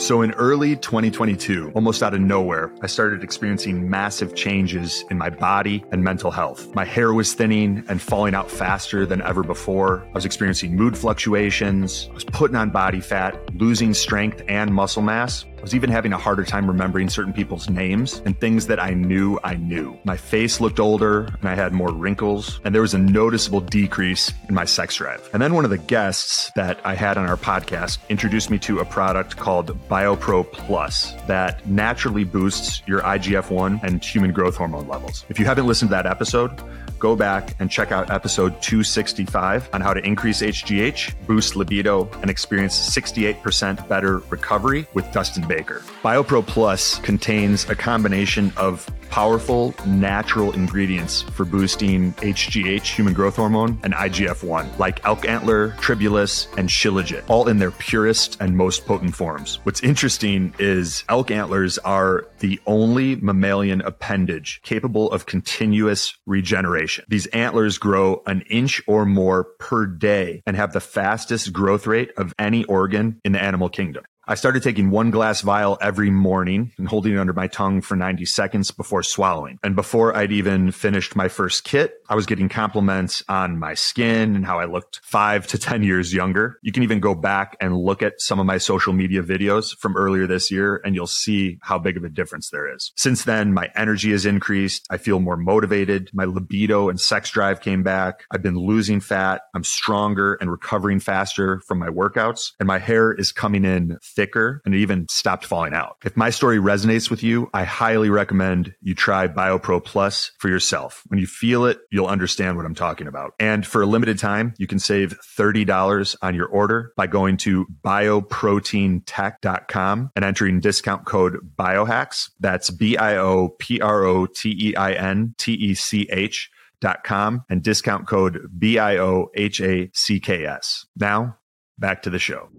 So, in early 2022, almost out of nowhere, I started experiencing massive changes in my body and mental health. My hair was thinning and falling out faster than ever before. I was experiencing mood fluctuations. I was putting on body fat, losing strength and muscle mass. I was even having a harder time remembering certain people's names and things that I knew I knew. My face looked older and I had more wrinkles, and there was a noticeable decrease in my sex drive. And then one of the guests that I had on our podcast introduced me to a product called BioPro Plus that naturally boosts your IGF 1 and human growth hormone levels. If you haven't listened to that episode, go back and check out episode 265 on how to increase HGH, boost libido, and experience 68% better recovery with Dustin Baker. BioPro Plus contains a combination of powerful natural ingredients for boosting HGH, human growth hormone, and IGF 1, like elk antler, tribulus, and shilajit, all in their purest and most potent forms. What's interesting is elk antlers are the only mammalian appendage capable of continuous regeneration. These antlers grow an inch or more per day and have the fastest growth rate of any organ in the animal kingdom. I started taking one glass vial every morning and holding it under my tongue for 90 seconds before swallowing. And before I'd even finished my first kit, I was getting compliments on my skin and how I looked five to 10 years younger. You can even go back and look at some of my social media videos from earlier this year and you'll see how big of a difference there is. Since then, my energy has increased. I feel more motivated. My libido and sex drive came back. I've been losing fat. I'm stronger and recovering faster from my workouts and my hair is coming in thicker and it even stopped falling out. If my story resonates with you, I highly recommend you try BioPro Plus for yourself. When you feel it, you'll understand what I'm talking about. And for a limited time, you can save $30 on your order by going to bioproteintech.com and entering discount code biohacks. That's B I O P R O T E I N T E C H dot com and discount code B I O H A C K S. Now back to the show.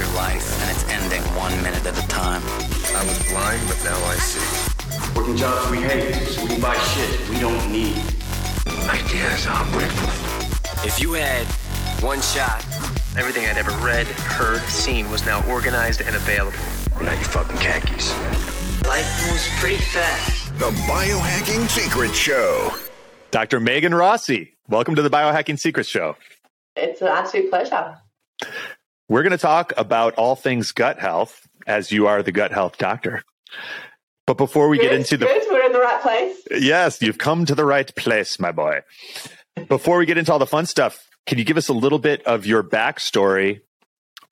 This is your life, and it's ending one minute at a time. I was blind, but now I see. Working jobs we hate, so we can buy shit we don't need. Ideas are brittle. If you had one shot, Everything I'd ever read, heard, seen was now organized and available. Now you fucking khakis. life moves pretty fast. The Biohacking Secrets Show. Dr. Megan Rossi, welcome to the Biohacking Secrets Show. It's an absolute pleasure. We're going to talk about all things gut health as you are the gut health doctor. But before we get into the good. We're in the right place. Yes, you've come to the right place, my boy. Before we get into all the fun stuff, can you give us a little bit of your backstory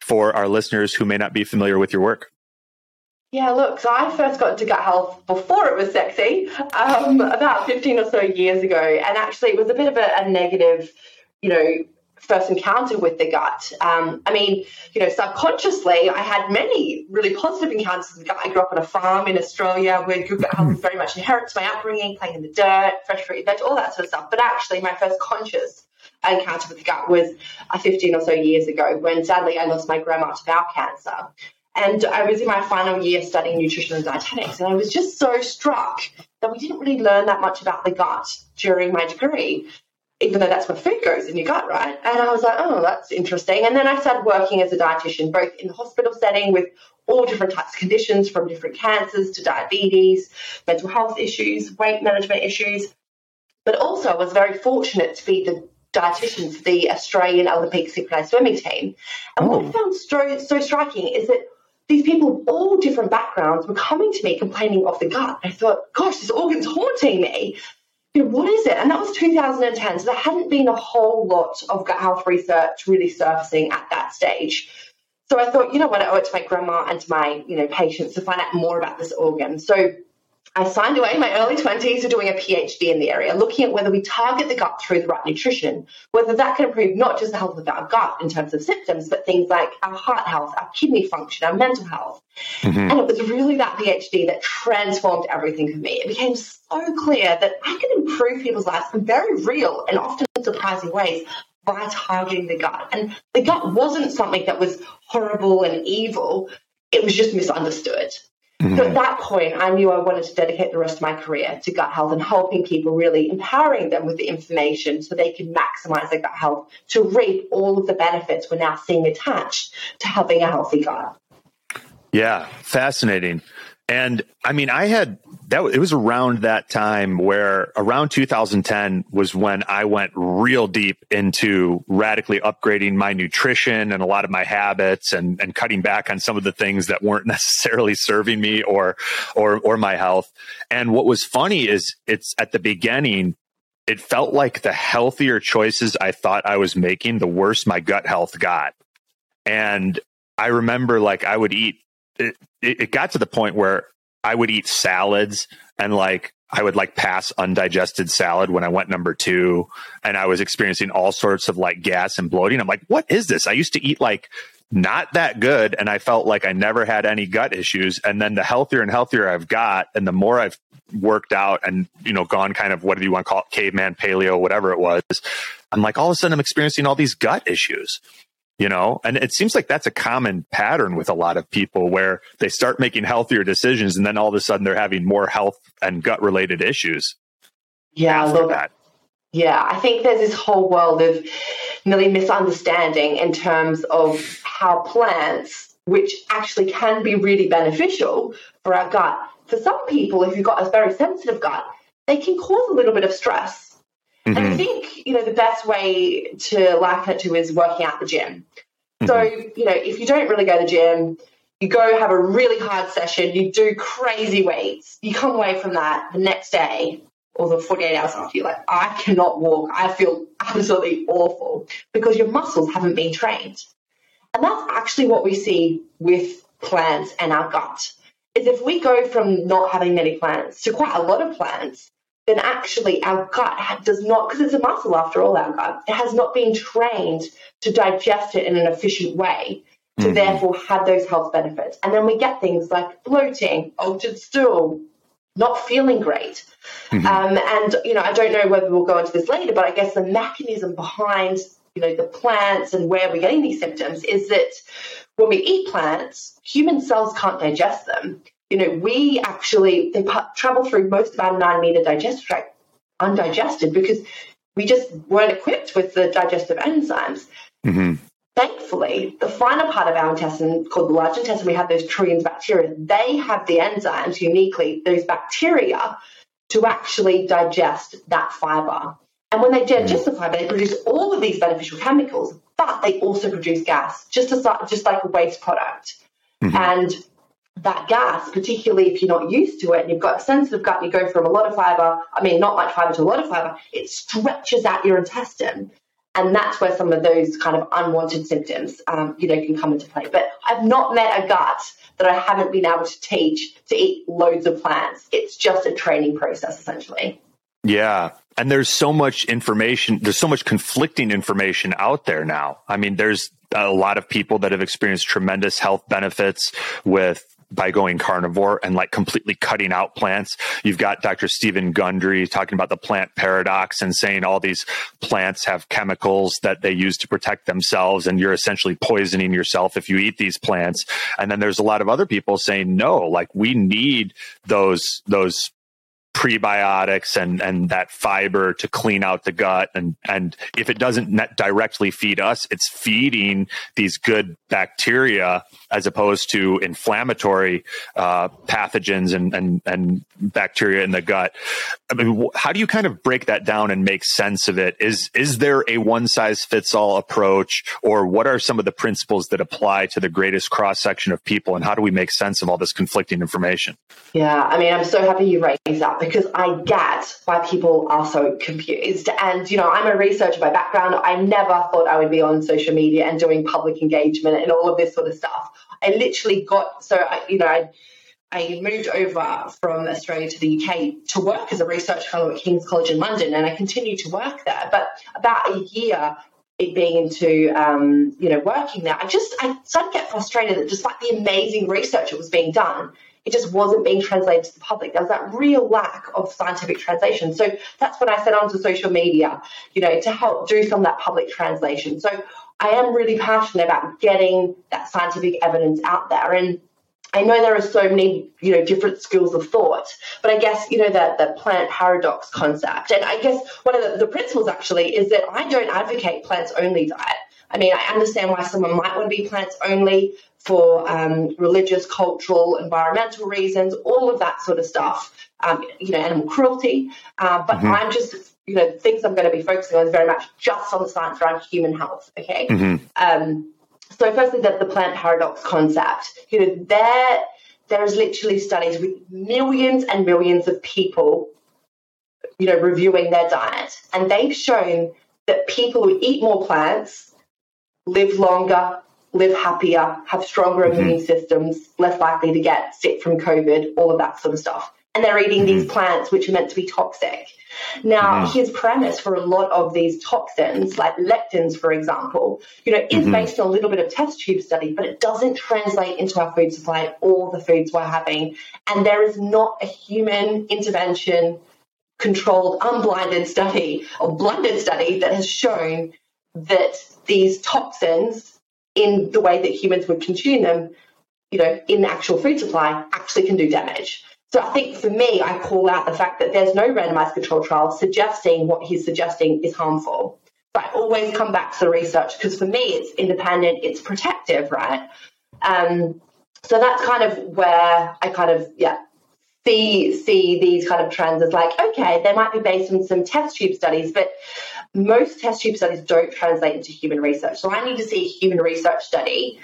for our listeners who may not be familiar with your work? Yeah, look, so I first got into gut health before it was sexy, um, about 15 or so years ago. And actually, it was a bit of a, a negative, you know, first encounter with the gut. Um, I mean, you know, subconsciously, I had many really positive encounters with the gut. I grew up on a farm in Australia where good gut health was very much inherent to my upbringing, playing in the dirt, fresh fruit, veg, all that sort of stuff. But actually, my first conscious encounter with the gut was uh, 15 or so years ago when sadly I lost my grandma to bowel cancer. And I was in my final year studying nutrition and dietetics, and I was just so struck that we didn't really learn that much about the gut during my degree, even though that's where food goes in your gut, right? And I was like, oh, that's interesting. And then I started working as a dietitian, both in the hospital setting with all different types of conditions, from different cancers to diabetes, mental health issues, weight management issues. But also, I was very fortunate to be the dietitian for the Australian Olympic synchronized swimming team. And what I oh. found so, so striking is that these people, of all different backgrounds, were coming to me complaining of the gut. I thought, gosh, this organ's haunting me. You know, what is it? And that was 2010. So there hadn't been a whole lot of gut health research really surfacing at that stage. So I thought, you know what, I owe it to my grandma and to my, you know, patients to find out more about this organ. So I signed away in my early 20s to doing a PhD in the area, looking at whether we target the gut through the right nutrition, whether that can improve not just the health of our gut in terms of symptoms, but things like our heart health, our kidney function, our mental health. Mm-hmm. And it was really that PhD that transformed everything for me. It became so clear that I could improve people's lives in very real and often surprising ways by targeting the gut. And the gut wasn't something that was horrible and evil, it was just misunderstood. Mm-hmm. So at that point, I knew I wanted to dedicate the rest of my career to gut health and helping people, really empowering them with the information so they can maximize their gut health to reap all of the benefits we're now seeing attached to having a healthy gut. Yeah, fascinating. And I mean, I had that. It was around that time where around 2010 was when I went real deep into radically upgrading my nutrition and a lot of my habits and, and cutting back on some of the things that weren't necessarily serving me or, or, or my health. And what was funny is it's at the beginning, it felt like the healthier choices I thought I was making, the worse my gut health got. And I remember like I would eat it, it got to the point where I would eat salads and like I would like pass undigested salad when I went number two and I was experiencing all sorts of like gas and bloating. I'm like, what is this? I used to eat like not that good and I felt like I never had any gut issues. And then the healthier and healthier I've got and the more I've worked out and, you know, gone kind of whatever you want to call it, caveman, paleo, whatever it was, I'm like, all of a sudden I'm experiencing all these gut issues you know? And it seems like that's a common pattern with a lot of people where they start making healthier decisions and then all of a sudden they're having more health and gut related issues. Yeah look that. Yeah i think there's this whole world of nearly misunderstanding in terms of how plants which actually can be really beneficial for our gut. For some people if you've got a very sensitive gut they can cause a little bit of stress Mm-hmm. And I think, you know, the best way to liken it to is working out the gym. Mm-hmm. So, you know, if you don't really go to the gym, you go have a really hard session, you do crazy weights, you come away from that the next day or the 48 hours after, you're like, I cannot walk. I feel absolutely awful because your muscles haven't been trained. And that's actually what we see with plants and our gut. Is if we go from not having many plants to quite a lot of plants, then actually our gut does not, because it's a muscle after all, our gut, it has not been trained to digest it in an efficient way to mm-hmm. therefore have those health benefits. And then we get things like bloating, altered stool, not feeling great. Mm-hmm. Um, and, you know, I don't know whether we'll go into this later, but I guess the mechanism behind, you know, the plants and where we're getting these symptoms is that when we eat plants, human cells can't digest them you know, we actually they travel through most of our nine meter digestive tract undigested because we just weren't equipped with the digestive enzymes. Mm-hmm. Thankfully, the finer part of our intestine, called the large intestine, we have those trillions of bacteria. They have the enzymes uniquely, those bacteria, to actually digest that fiber. And when they digest the fiber, they produce all of these beneficial chemicals, but they also produce gas, just as just like a waste product. Mm-hmm. And that gas, particularly if you're not used to it and you've got a sensitive gut, you go from a lot of fiber, I mean, not much fiber to a lot of fiber, it stretches out your intestine. And that's where some of those kind of unwanted symptoms, um, you know, can come into play. But I've not met a gut that I haven't been able to teach to eat loads of plants. It's just a training process, essentially. Yeah. And there's so much information, there's so much conflicting information out there now. I mean, there's a lot of people that have experienced tremendous health benefits with by going carnivore and like completely cutting out plants. You've got Dr. Steven Gundry talking about the plant paradox and saying all these plants have chemicals that they use to protect themselves and you're essentially poisoning yourself if you eat these plants. And then there's a lot of other people saying no, like we need those those prebiotics and and that fiber to clean out the gut and and if it doesn't directly feed us it's feeding these good bacteria as opposed to inflammatory uh, pathogens and, and and bacteria in the gut i mean how do you kind of break that down and make sense of it is is there a one size fits all approach or what are some of the principles that apply to the greatest cross section of people and how do we make sense of all this conflicting information yeah i mean i'm so happy you raised that because I get why people are so confused. And, you know, I'm a researcher by background. I never thought I would be on social media and doing public engagement and all of this sort of stuff. I literally got, so, I, you know, I, I moved over from Australia to the UK to work as a research fellow at King's College in London, and I continued to work there. But about a year it being into um, you know working there, I just I started to get frustrated that despite the amazing research that was being done, it just wasn't being translated to the public. There was that real lack of scientific translation. So that's when I set onto social media, you know, to help do some of that public translation. So I am really passionate about getting that scientific evidence out there. And I know there are so many, you know, different schools of thought, but I guess, you know, that the plant paradox concept. And I guess one of the, the principles actually is that I don't advocate plants only diet. I mean, I understand why someone might want to be plants only for um, religious, cultural, environmental reasons, all of that sort of stuff. Um, you know, animal cruelty. Uh, but mm-hmm. I'm just, you know, the things I'm going to be focusing on is very much just on the science around human health. Okay. Mm-hmm. Um, so, firstly, that the plant paradox concept. You know, there there's literally studies with millions and millions of people, you know, reviewing their diet, and they've shown that people who eat more plants live longer, live happier, have stronger mm-hmm. immune systems, less likely to get sick from COVID, all of that sort of stuff. And they're eating mm-hmm. these plants which are meant to be toxic. Now, mm-hmm. his premise for a lot of these toxins, like lectins, for example, you know, is mm-hmm. based on a little bit of test tube study, but it doesn't translate into our food supply, all the foods we're having. And there is not a human intervention controlled, unblinded study or blinded study that has shown that these toxins, in the way that humans would consume them, you know, in the actual food supply, actually can do damage. So I think for me, I call out the fact that there's no randomized control trial suggesting what he's suggesting is harmful. But I always come back to the research because for me, it's independent, it's protective, right? Um, so that's kind of where I kind of, yeah, see see these kind of trends as like, okay, they might be based on some test tube studies, but most test tube studies don't translate into human research. So I need to see a human research study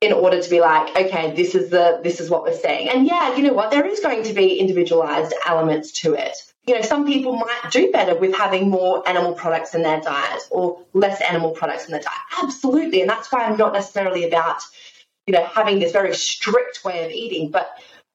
in order to be like, okay, this is the this is what we're saying. And yeah, you know what? There is going to be individualized elements to it. You know, some people might do better with having more animal products in their diet or less animal products in their diet. Absolutely. And that's why I'm not necessarily about, you know, having this very strict way of eating. But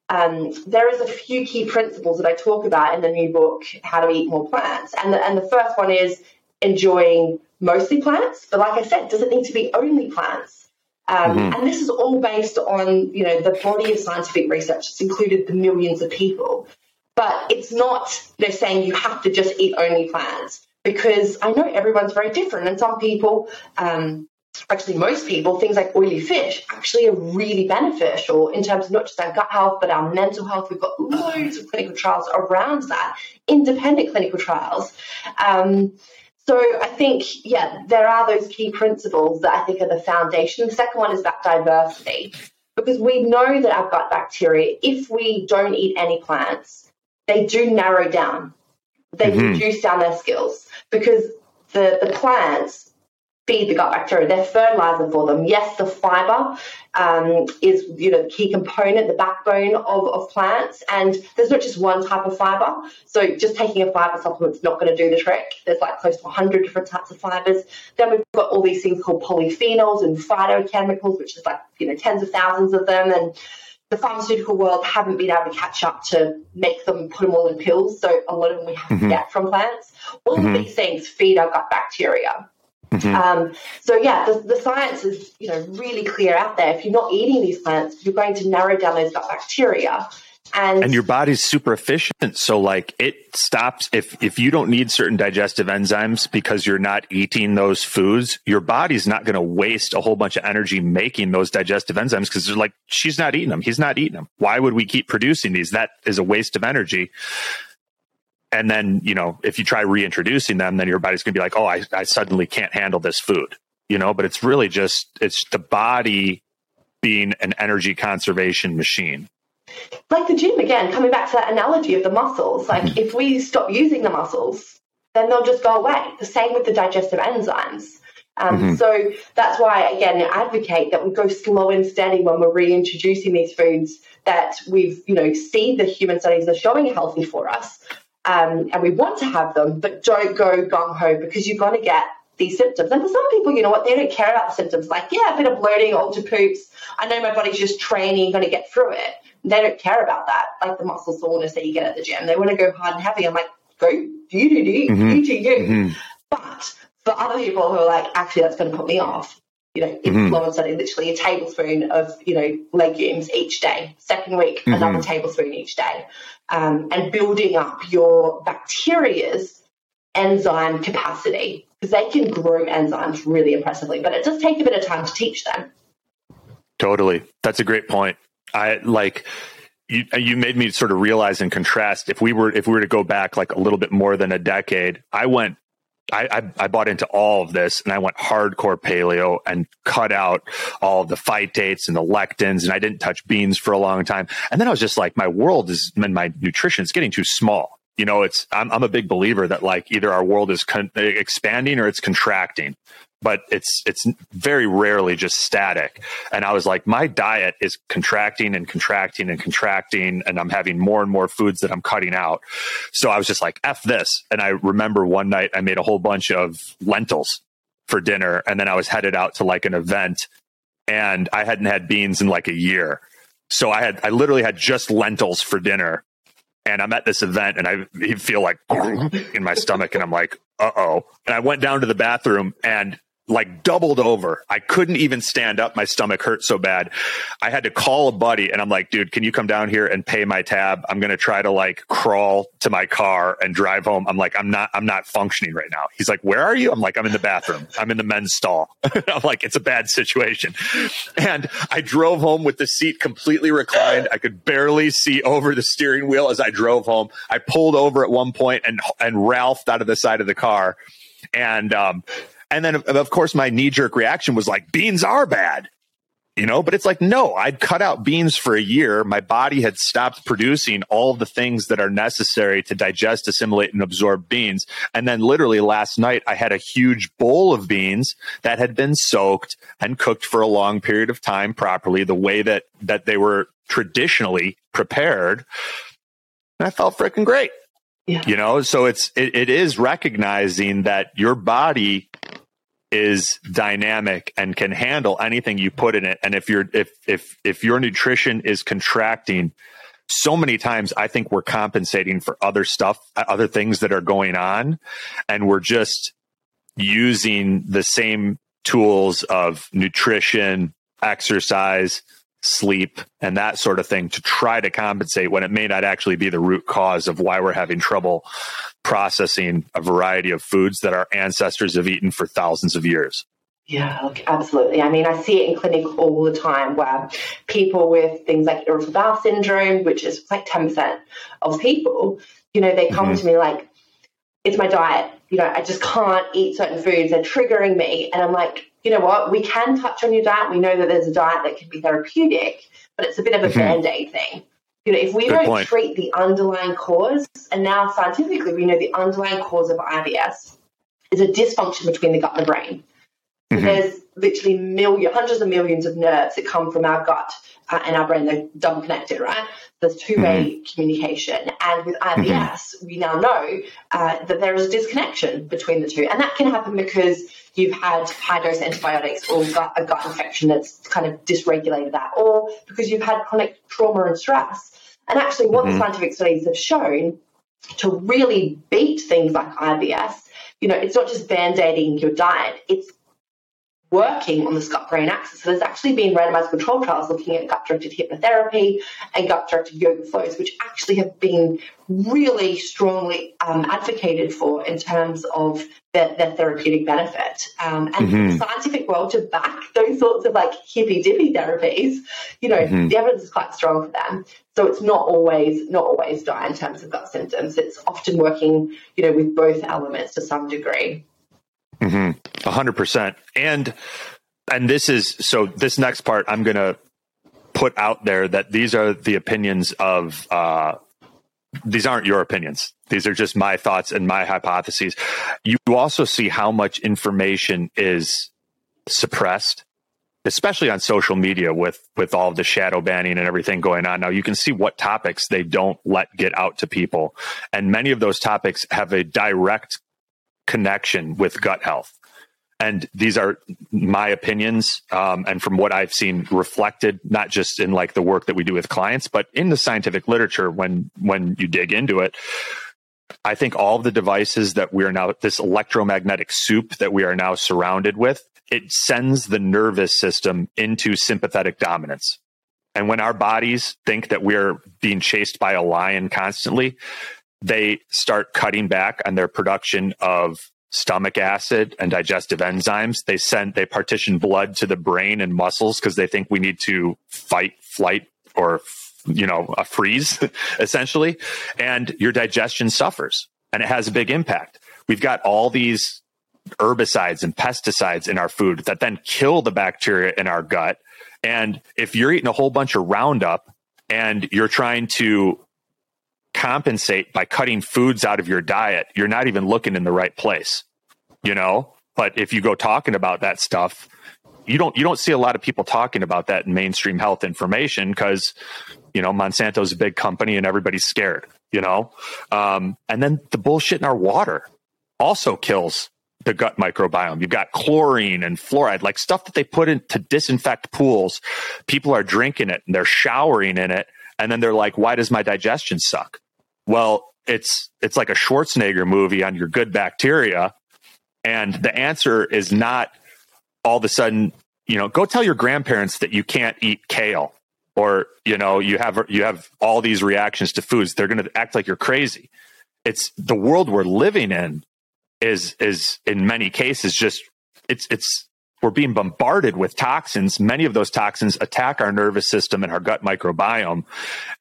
um, there is a few key principles that I talk about in the new book, How to Eat More Plants. And the, and the first one is enjoying mostly plants. But like I said, does it need to be only plants? Um, mm-hmm. And this is all based on, you know, the body of scientific research. It's included the millions of people. But it's not, they're saying you have to just eat only plants because I know everyone's very different. And some people, um, actually most people, things like oily fish actually are really beneficial in terms of not just our gut health, but our mental health. We've got loads of clinical trials around that, independent clinical trials. Um, so I think, yeah, there are those key principles that I think are the foundation. The second one is that diversity, because we know that our gut bacteria, if we don't eat any plants, they do narrow down. They mm-hmm. reduce down their skills because the, the plants feed the gut bacteria. They're fertilizer for them. Yes, the fiber um, is you know the key component, the backbone of, of plants. And there's not just one type of fiber. So just taking a fiber supplement's not going to do the trick. There's like close to 100 different types of fibers. Then we've got all these things called polyphenols and phytochemicals, which is like you know tens of thousands of them. And the pharmaceutical world haven't been able to catch up to make them put them all in pills. So a lot of them we have mm-hmm. to get from plants. All mm-hmm. of these things feed our gut bacteria. Mm-hmm. Um, so yeah, the, the, science is you know really clear out there. If you're not eating these plants, you're going to narrow down those gut bacteria. And, and your body's super efficient. So like it stops if if you don't need certain digestive enzymes because you're not eating those foods, your body's not going to waste a whole bunch of energy making those digestive enzymes because they're like she's not eating them, he's not eating them. Why would we keep producing these? That is a waste of energy and then you know if you try reintroducing them then your body's going to be like oh I, I suddenly can't handle this food you know? But it's really just it's the body being an energy conservation machine. Like the gym again coming back to that analogy of the muscles like mm-hmm. if we stop using the muscles then they'll just go away. The same with the digestive enzymes. Um, mm-hmm. So that's why, again, I advocate that we go slow and steady when we're reintroducing these foods that we've, you know, seen the human studies are showing healthy for us, um, and we want to have them, but don't go gung ho because you're going to get these symptoms. And for some people, you know what, they don't care about the symptoms. Like, yeah, a bit of bloating, ulcer poops. I know my body's just training, going to get through it. They don't care about that, like the muscle soreness that you get at the gym. They want to go hard and heavy. I'm like, go, you do, do, you do, you. Mm-hmm. But for other people who are like, actually, that's going to put me off, you know, it's mm-hmm. literally a tablespoon of, you know, legumes each day. Second week, mm-hmm. another tablespoon each day um, and building up your bacteria's enzyme capacity because they can grow enzymes really impressively, but it does take a bit of time to teach them. Totally. That's a great point. I like you you made me sort of realize and contrast if we were if we were to go back like a little bit more than a decade, I went I, I, I, bought into all of this and I went hardcore paleo and cut out all of the phytates and the lectins and I didn't touch beans for a long time. And then I was just like, my world is, and my nutrition is getting too small. You know, it's, I'm, I'm a big believer that like either our world is con- expanding or it's contracting but it's it's very rarely just static. And I was like, my diet is contracting and contracting and contracting, and I'm having more and more foods that I'm cutting out. So I was just like, f this. And I remember one night I made a whole bunch of lentils for dinner, and then I was headed out to like an event, and I hadn't had beans in like a year. So I had I literally had just lentils for dinner and I'm at this event and I feel like in my stomach and I'm like, uh oh. And I went down to the bathroom and like doubled over. I couldn't even stand up. My stomach hurt so bad. I had to call a buddy and I'm like, dude, can you come down here and pay my tab? I'm going to try to like crawl to my car and drive home. I'm like, I'm not, I'm not functioning right now. He's like, where are you? I'm like, I'm in the bathroom. I'm in the men's stall. I'm like, it's a bad situation. And I drove home with the seat completely reclined. I could barely see over the steering wheel as I drove home. I pulled over at one point and, and Ralphed out of the side of the car. And, um, and then, of course, my knee jerk reaction was like, beans are bad, you know, but it's like, no, I'd cut out beans for a year. My body had stopped producing all the things that are necessary to digest, assimilate, and absorb beans. And then, literally, last night, I had a huge bowl of beans that had been soaked and cooked for a long period of time properly, the way that, that they were traditionally prepared. And I felt freaking great. Yeah. You know, so it's it, it is recognizing that your body is dynamic and can handle anything you put in it. And if you're if if if your nutrition is contracting, so many times I think we're compensating for other stuff, uh, other things that are going on, and we're just using the same tools of nutrition, exercise, sleep, and that sort of thing to try to compensate when it may not actually be the root cause of why we're having trouble processing a variety of foods that our ancestors have eaten for thousands of years. Yeah, absolutely. I mean, I see it in clinic all the time where people with things like irritable bowel syndrome, which is like 10% of people, you know, they come mm-hmm. to me like, it's my diet. You know, I just can't eat certain foods. They're triggering me. And I'm like, you know what? We can touch on your diet. We know that there's a diet that can be therapeutic, but it's a bit of a mm-hmm. band aid thing. You know, if we Good don't point. treat the underlying cause, and now scientifically we know the underlying cause of IBS is a dysfunction between the gut and the brain. Mm-hmm. There's literally millions, hundreds of millions of nerves that come from our gut uh, and our brain. They're double connected, right? There's two way mm-hmm. communication. And with IBS, mm-hmm. we now know uh, that there is a disconnection between the two. And that can happen because you've had high dose antibiotics or gut, a gut infection that's kind of dysregulated that, or because you've had chronic trauma and stress. And actually, what mm-hmm. the scientific studies have shown to really beat things like IBS, you know, it's not just band aiding your diet, it's working on the gut brain axis. So there's actually been randomized control trials looking at gut directed hypnotherapy and gut directed yoga flows, which actually have been really strongly um, advocated for in terms of their, their therapeutic benefit. Um, and mm-hmm. the scientific world to back those sorts of like hippy dippy therapies, you know, mm-hmm. the evidence is quite strong for them. So it's not always not always diet in terms of gut symptoms. It's often working, you know, with both elements to some degree. Mm-hmm. A hundred percent. And, and this is, so this next part, I'm going to put out there that these are the opinions of, uh, these aren't your opinions. These are just my thoughts and my hypotheses. You also see how much information is suppressed, especially on social media with, with all the shadow banning and everything going on. Now you can see what topics they don't let get out to people. And many of those topics have a direct connection with gut health. And these are my opinions, um, and from what I've seen reflected, not just in like the work that we do with clients, but in the scientific literature. When when you dig into it, I think all the devices that we are now, this electromagnetic soup that we are now surrounded with, it sends the nervous system into sympathetic dominance. And when our bodies think that we're being chased by a lion constantly, they start cutting back on their production of stomach acid and digestive enzymes. They send, they partition blood to the brain and muscles because they think we need to fight, flight, or, you know, a freeze essentially. And your digestion suffers and it has a big impact. We've got all these herbicides and pesticides in our food that then kill the bacteria in our gut. And if you're eating a whole bunch of Roundup and you're trying to compensate by cutting foods out of your diet, you're not even looking in the right place, you know? But if you go talking about that stuff, you don't you don't see a lot of people talking about that in mainstream health information because you know Monsanto's a big company and everybody's scared, you know. Um, and then the bullshit in our water also kills the gut microbiome. You've got chlorine and fluoride, like stuff that they put in to disinfect pools. People are drinking it and they're showering in it, and then they're like, "Why does my digestion suck?" Well, it's it's like a Schwarzenegger movie on your good bacteria, and the answer is not all of a sudden, you know, go tell your grandparents that you can't eat kale or, you know, you have you have all these reactions to foods. They're going to act like you're crazy. It's the world we're living in is is in many cases just it's it's we're being bombarded with toxins. Many of those toxins attack our nervous system and our gut microbiome.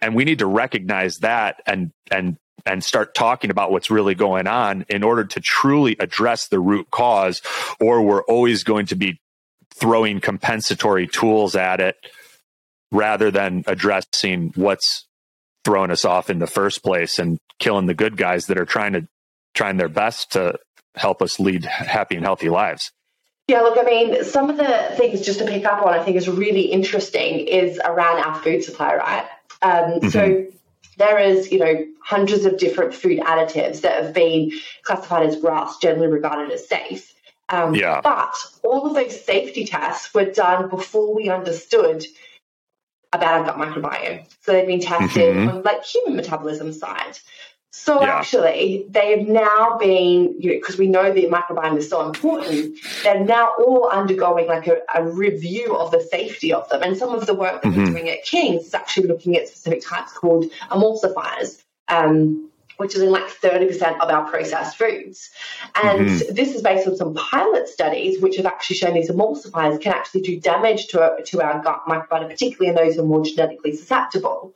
And we need to recognize that and and and start talking about what's really going on in order to truly address the root cause, or we're always going to be throwing compensatory tools at it rather than addressing what's throwing us off in the first place and killing the good guys that are trying to trying their best to help us lead happy and healthy lives. Yeah, look, I mean, some of the things just to pick up on, I think is really interesting is around our food supply, right? Um, mm-hmm. So there is, you know, hundreds of different food additives that have been classified as GRAS, generally regarded as safe. Um, yeah. But all of those safety tests were done before we understood about our gut microbiome. So they've been tested mm-hmm. on like human metabolism side. So yeah. actually, they have now been, you know, because we know the microbiome is so important, they're now all undergoing like a, a, review of the safety of them. And some of the work that mm-hmm. we're doing at King's is actually looking at specific types called emulsifiers. Um, which is in like 30% of our processed foods. And mm-hmm. this is based on some pilot studies, which have actually shown these emulsifiers can actually do damage to, to our gut microbiome, particularly in those who are more genetically susceptible.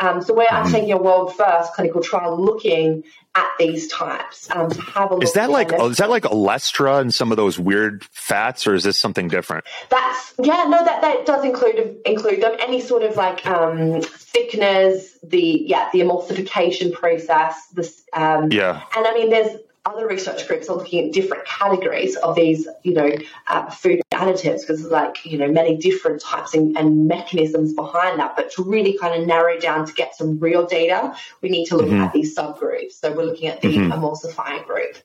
Um, so we're mm-hmm. taking a world first clinical trial looking at these types um, to have a look. Is that like is that like Olestra and some of those weird fats, or is this something different? That's yeah, no, that that does include include them. Any sort of like um, thickeners, the yeah, the emulsification process. This um, yeah, and I mean, there's other research groups are looking at different categories of these, you know, uh, food additives because there's like, you know, many different types and, and, mechanisms behind that. But to really kind of narrow down to get some real data, we need to look mm-hmm. at these subgroups. So we're looking at the mm-hmm. emulsifying group.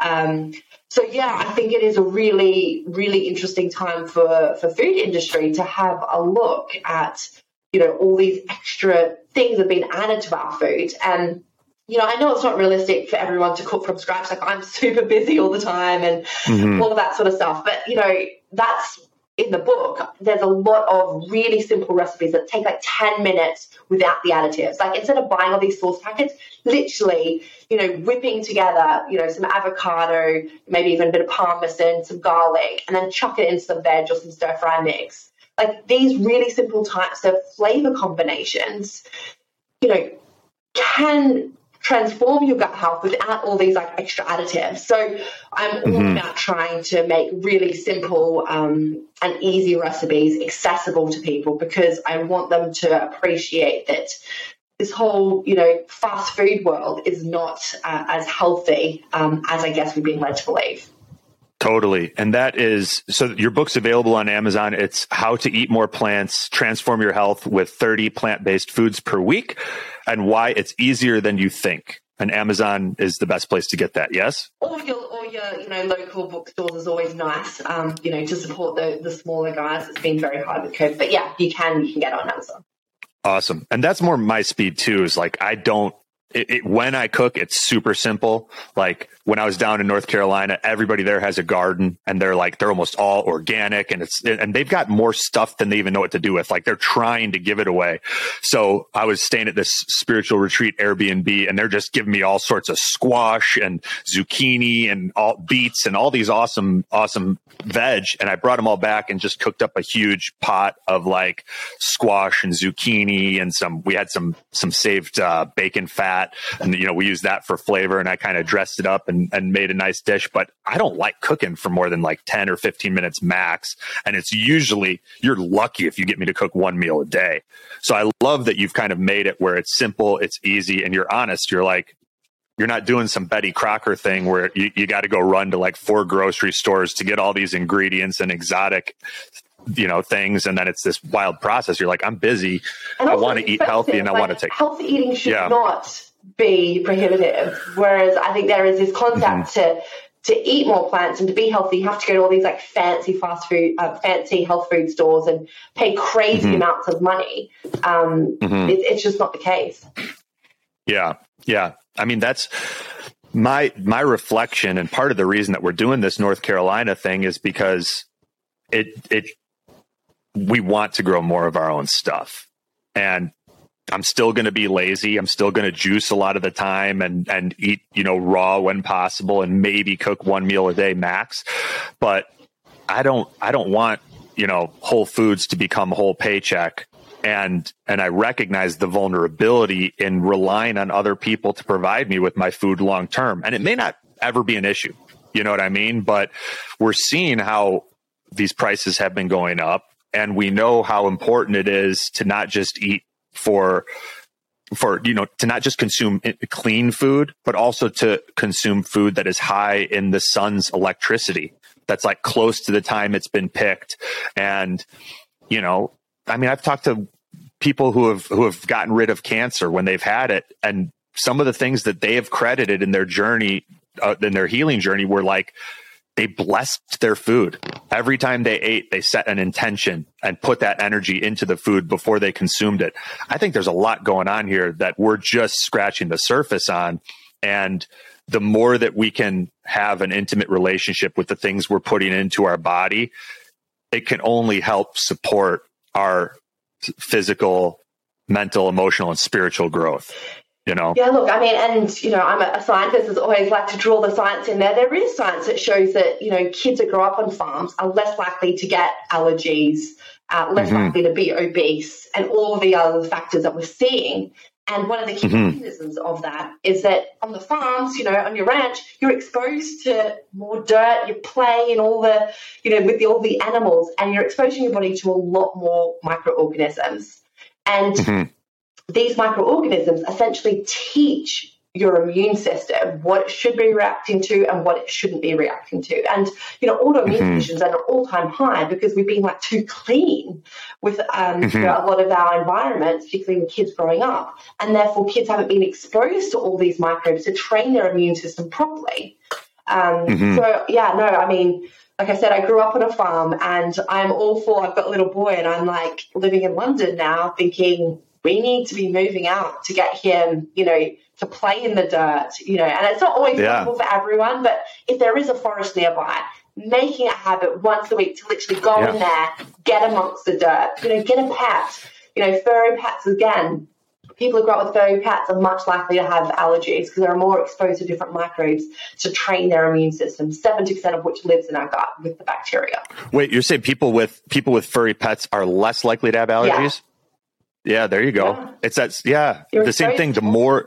Um, so yeah, I think it is a really, really interesting time for for food industry to have a look at, you know, all these extra things that have been added to our food and you know, I know it's not realistic for everyone to cook from scratch. Like I'm super busy all the time and mm-hmm. all of that sort of stuff. But you know, that's in the book. There's a lot of really simple recipes that take like 10 minutes without the additives. Like instead of buying all these sauce packets, literally, you know, whipping together, you know, some avocado, maybe even a bit of parmesan, some garlic, and then chuck it into some veg or some stir fry mix. Like these really simple types of flavor combinations, you know, can transform your gut health without all these like extra additives. So I'm all mm-hmm. about trying to make really simple um, and easy recipes accessible to people because I want them to appreciate that this whole you know fast food world is not uh, as healthy um, as I guess we've been led to believe. Totally. And that is so your book's available on Amazon. It's How to Eat More Plants, Transform Your Health with 30 Plant Based Foods Per Week, and why it's easier than you think. And Amazon is the best place to get that, yes? Or your, or your you know, local bookstores is always nice, um, you know, to support the, the smaller guys. It's been very hard with COVID. But yeah, you can, you can get on Amazon. Awesome. And that's more my speed too, is like I don't it, it, when I cook, it's super simple. Like when I was down in North Carolina, everybody there has a garden and they're like, they're almost all organic and it's, and they've got more stuff than they even know what to do with. Like they're trying to give it away. So I was staying at this spiritual retreat Airbnb and they're just giving me all sorts of squash and zucchini and all beets and all these awesome, awesome veg. And I brought them all back and just cooked up a huge pot of like squash and zucchini and some, we had some, some saved uh, bacon fat that. And, you know, we use that for flavor and I kind of dressed it up and, and made a nice dish. But I don't like cooking for more than like 10 or 15 minutes max. And it's usually, you're lucky if you get me to cook one meal a day. So I love that you've kind of made it where it's simple, it's easy, and you're honest. You're like, you're not doing some Betty Crocker thing where you, you got to go run to like four grocery stores to get all these ingredients and exotic you know things and then it's this wild process you're like i'm busy i want to eat healthy and i want to take healthy eating should yeah. not be prohibitive whereas i think there is this concept mm-hmm. to to eat more plants and to be healthy you have to go to all these like fancy fast food uh, fancy health food stores and pay crazy mm-hmm. amounts of money um, mm-hmm. it, it's just not the case yeah yeah i mean that's my my reflection and part of the reason that we're doing this north carolina thing is because it it we want to grow more of our own stuff. And I'm still going to be lazy. I'm still going to juice a lot of the time and and eat, you know, raw when possible and maybe cook one meal a day max. But I don't I don't want, you know, Whole Foods to become whole paycheck and and I recognize the vulnerability in relying on other people to provide me with my food long term. And it may not ever be an issue. You know what I mean? But we're seeing how these prices have been going up and we know how important it is to not just eat for for you know to not just consume clean food but also to consume food that is high in the sun's electricity. That's like close to the time it's been picked. And you know i mean i've talked to people who have who have gotten rid of cancer when they've had it and some of the things that they have credited in their journey uh, in their healing journey were like they blessed their food. Every time they ate, they set an intention and put that energy into the food before they consumed it. I think there's a lot going on here that we're just scratching the surface on. And the more that we can have an intimate relationship with the things we're putting into our body, it can only help support our physical, mental, emotional, and spiritual growth you know yeah look i mean and you know i'm a, scientist as always like to draw the science in there there is science that shows that you know kids that grow up on farms are less likely to get allergies uh, less mm-hmm. likely to be obese and all the other factors that we're seeing and one of the key mm-hmm. mechanisms of that is that on the farms, you know, on your ranch, you're exposed to more dirt, you play and all the, you know, with the, all the animals, and you're exposing your body to a lot more microorganisms. And mm-hmm these microorganisms essentially teach your immune system what it should be reacting to and what it shouldn't be reacting to. And, you know, autoimmune mm-hmm. conditions are at an all time high because we've been like too clean with um, mm-hmm. you know, a lot of our environments, particularly with kids growing up. And therefore, kids haven't been exposed to all these microbes to train their immune system properly. Um, mm-hmm. So, yeah, no, I mean, like I said, I grew up on a farm and I'm all for, I've got a little boy and I'm like living in London now thinking, we need to be moving out to get him, you know, to play in the dirt, you know, and it's not always yeah. possible for everyone, but if there is a forest nearby, making a habit once a week to literally go yeah. in there, get amongst the dirt, you know, get a pet, you know, furry pets again. People who grow up with furry pets are much likely to have allergies because they're more exposed to different microbes to train their immune system. Seventy percent of which lives in our gut with the bacteria. Wait, you're saying people with people with furry pets are less likely to have allergies? Yeah. Yeah, there you go. Yeah. It's that. Yeah, You're the same thing. The more.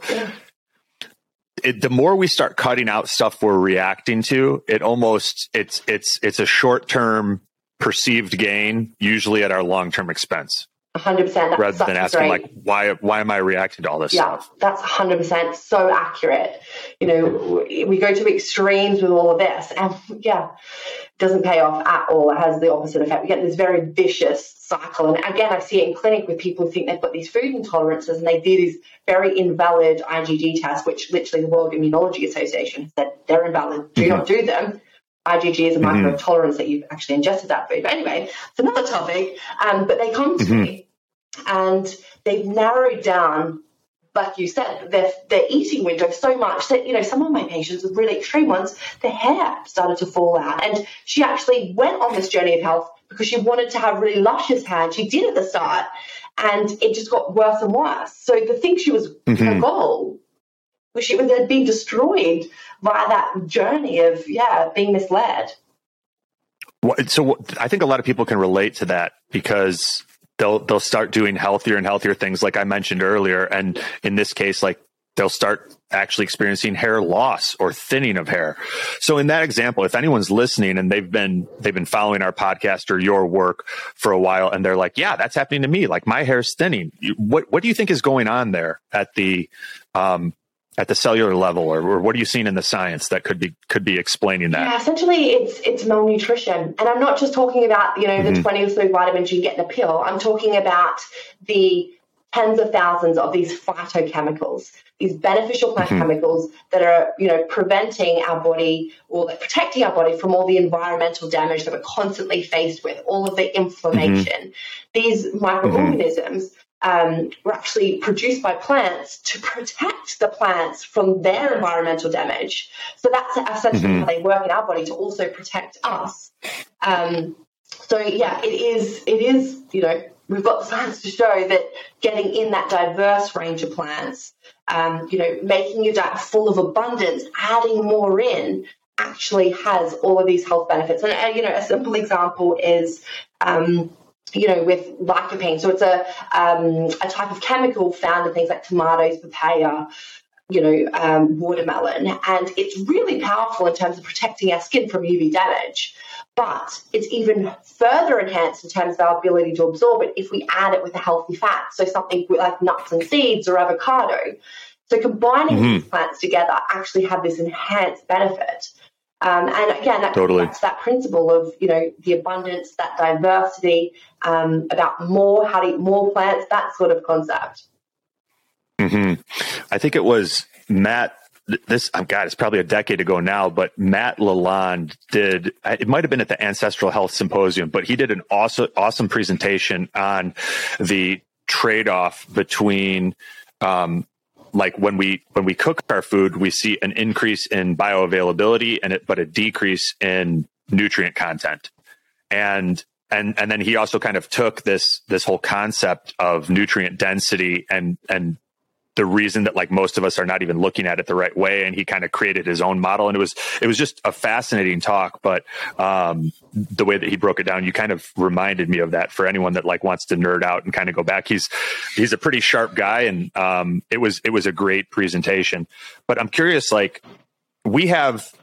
It, the more we start cutting out stuff we're reacting to, it almost it's it's it's a short term perceived gain, usually at our long term expense. 100%. Rather than asking great. like, why, why am I reacting to all this yeah, stuff? That's 100% so accurate. You know, we go to extremes with all of this and yeah, it doesn't pay off at all. It has the opposite effect. We get this very vicious cycle. And again, I see it in clinic with people who think they've got these food intolerances and they do these very invalid IgG tests, which literally the World Immunology Association said they're invalid. Do mm-hmm. not do them. IgG is a marker mm-hmm. of tolerance that you've actually ingested that food. But anyway, it's another topic. Um, but they come to mm-hmm. me and they've narrowed down like you said, their, their eating window so much that, you know, some of my patients with really extreme ones, their hair started to fall out. And she actually went on this journey of health because she wanted to have really luscious hair. And she did at the start. And it just got worse and worse. So the thing she was, mm-hmm. her goal, was she was being destroyed by that journey of, yeah, being misled. So I think a lot of people can relate to that because they'll they'll start doing healthier and healthier things like I mentioned earlier and in this case like they'll start actually experiencing hair loss or thinning of hair. So in that example, if anyone's listening and they've been they've been following our podcast or your work for a while and they're like, "Yeah, that's happening to me. Like my hair's thinning." What what do you think is going on there at the um at the cellular level or, or what are you seeing in the science that could be could be explaining that? Yeah, essentially it's it's malnutrition. And I'm not just talking about, you know, mm-hmm. the 20 or so vitamins you get in a pill. I'm talking about the tens of thousands of these phytochemicals, these beneficial mm-hmm. chemicals that are, you know, preventing our body or protecting our body from all the environmental damage that we're constantly faced with, all of the inflammation. Mm-hmm. These microorganisms um, were actually produced by plants to protect the plants from their environmental damage. So that's essentially mm-hmm. how they work in our body to also protect us. Um, so yeah, it is. It is. You know, we've got the science to show that getting in that diverse range of plants, um, you know, making your diet full of abundance, adding more in, actually has all of these health benefits. And uh, you know, a simple example is. Um, you know, with lycopene. So it's a um, a type of chemical found in things like tomatoes, papaya, you know, um, watermelon, and it's really powerful in terms of protecting our skin from UV damage. But it's even further enhanced in terms of our ability to absorb it if we add it with a healthy fat. So something like nuts and seeds or avocado. So combining mm-hmm. these plants together actually have this enhanced benefit. Um, and again, that, totally. that's that principle of you know the abundance, that diversity, um, about more, how to eat more plants, that sort of concept. Mm-hmm. I think it was Matt. This, I'm oh God, it's probably a decade ago now, but Matt Lalonde did. It might have been at the Ancestral Health Symposium, but he did an awesome, awesome presentation on the trade-off between um, like when we when we cook our food, we see an increase in bioavailability and it, but a decrease in nutrient content. And and and then he also kind of took this this whole concept of nutrient density and and the reason that like most of us are not even looking at it the right way and he kind of created his own model and it was it was just a fascinating talk but um, the way that he broke it down you kind of reminded me of that for anyone that like wants to nerd out and kind of go back. He's he's a pretty sharp guy and um, it was it was a great presentation. But i'm curious like we have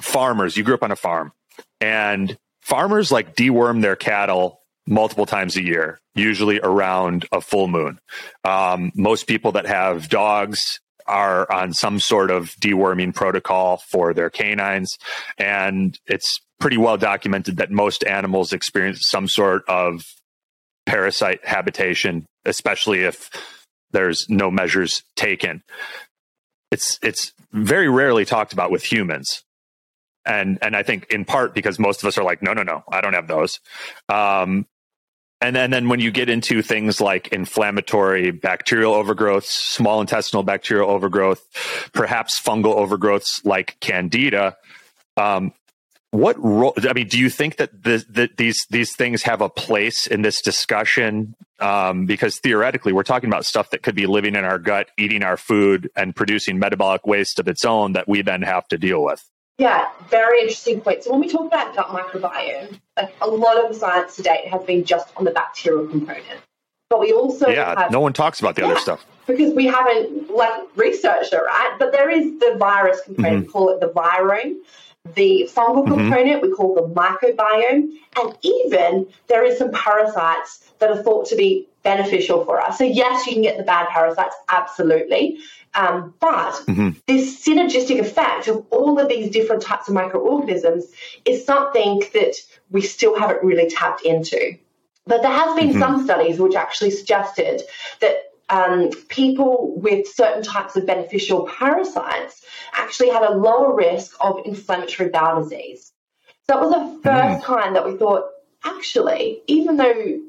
farmers you grew up on a farm and farmers like deworm their cattle multiple times a year, usually around a full moon. Um, most people that have dogs are on some sort of deworming protocol for their canines. And it's pretty well documented that most animals experience some sort of parasite habitation, especially if there's no measures taken. It's, it's very rarely talked about with humans and and I think in part because most of us are like, no, no, no, I don't have those. Um, and then, then when you get into things like inflammatory bacterial overgrowth, small intestinal bacterial overgrowth, perhaps fungal overgrowths like candida, um, what role? I mean, do you think that, the, that these these things have a place in this discussion? Um, because theoretically, we're talking about stuff that could be living in our gut, eating our food, and producing metabolic waste of its own that we then have to deal with. Yeah, very interesting point. So when we talk about gut mycobiome, like a lot of the science to date has been just on the bacterial component. But we also yeah, have, no one talks about the yeah, other stuff because we haven't like researched it, right? But there is the virus component. Mm-hmm. Call it the virome. The fungal mm-hmm. component we call the microbiome, and even there is some parasites that are thought to be beneficial for us. So yes, you can get the bad parasites, absolutely. Um, but mm-hmm. this synergistic effect of all of these different types of microorganisms is something that we still haven't really tapped into. But there has been mm-hmm. some studies which actually suggested that um, people with certain types of beneficial parasites actually had a lower risk of inflammatory bowel disease. So that was the 1st mm. time that we thought, actually, even though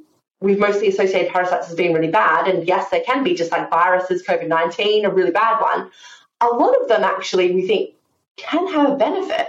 we've mostly associated parasites as being really bad. And yes, they can be just like viruses, COVID 19, a really bad one. A lot of them actually we think can have a benefit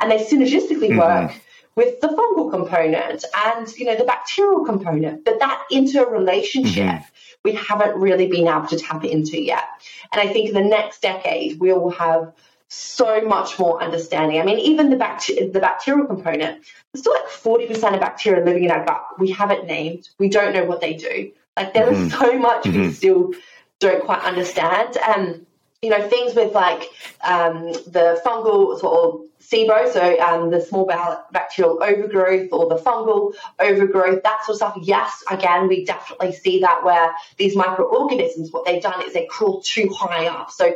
and they synergistically mm-hmm. work with the fungal component and you know the bacterial component. But that interrelationship mm-hmm. we haven't really been able to tap into yet. And I think in the next decade we will have so much more understanding. I mean, even the, bacter- the bacterial component, there's still like 40% of bacteria living in our gut. We haven't named. We don't know what they do. Like there mm-hmm. is so much mm-hmm. we still don't quite understand. Um, you know, things with like um, the fungal sort of SIBO, so um, the small bowel bacterial overgrowth or the fungal overgrowth, that sort of stuff. Yes, again, we definitely see that where these microorganisms, what they've done is they crawl too high up. So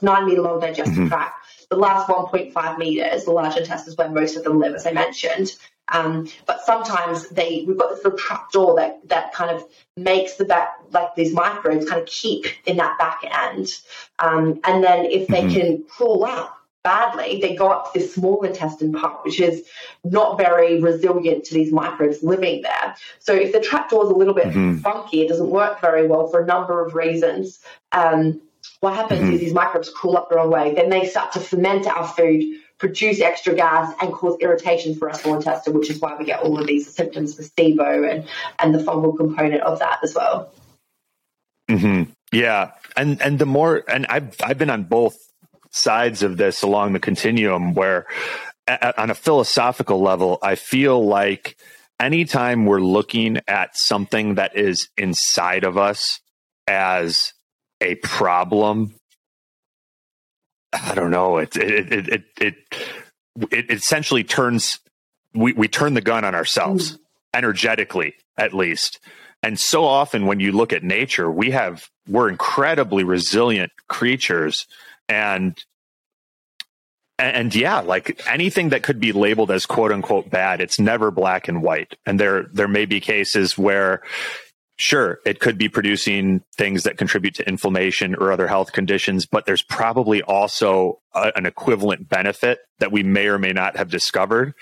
nine meter long digestive mm-hmm. tract. The last 1.5 meters, the large intestine is where most of them live, as I mentioned. Um, but sometimes they we've got this little trap door that that kind of makes the back like these microbes kind of keep in that back end. Um, and then if they mm-hmm. can crawl out badly, they go up to this small intestine part, which is not very resilient to these microbes living there. So if the trapdoor is a little bit mm-hmm. funky, it doesn't work very well for a number of reasons. Um, what happens mm-hmm. is these microbes crawl up the wrong way. Then they start to ferment our food, produce extra gas, and cause irritation for our small intestine, which is why we get all of these symptoms with SIBO and, and the fungal component of that as well. Mm-hmm. Yeah, and and the more and I've I've been on both sides of this along the continuum where a, on a philosophical level, I feel like anytime we're looking at something that is inside of us as a problem, I don't know, it, it, it, it, it, it essentially turns, we, we turn the gun on ourselves mm. energetically, at least. And so often when you look at nature, we have, we're incredibly resilient creatures and and yeah, like anything that could be labeled as quote unquote bad, it's never black and white. And there there may be cases where sure, it could be producing things that contribute to inflammation or other health conditions, but there's probably also a, an equivalent benefit that we may or may not have discovered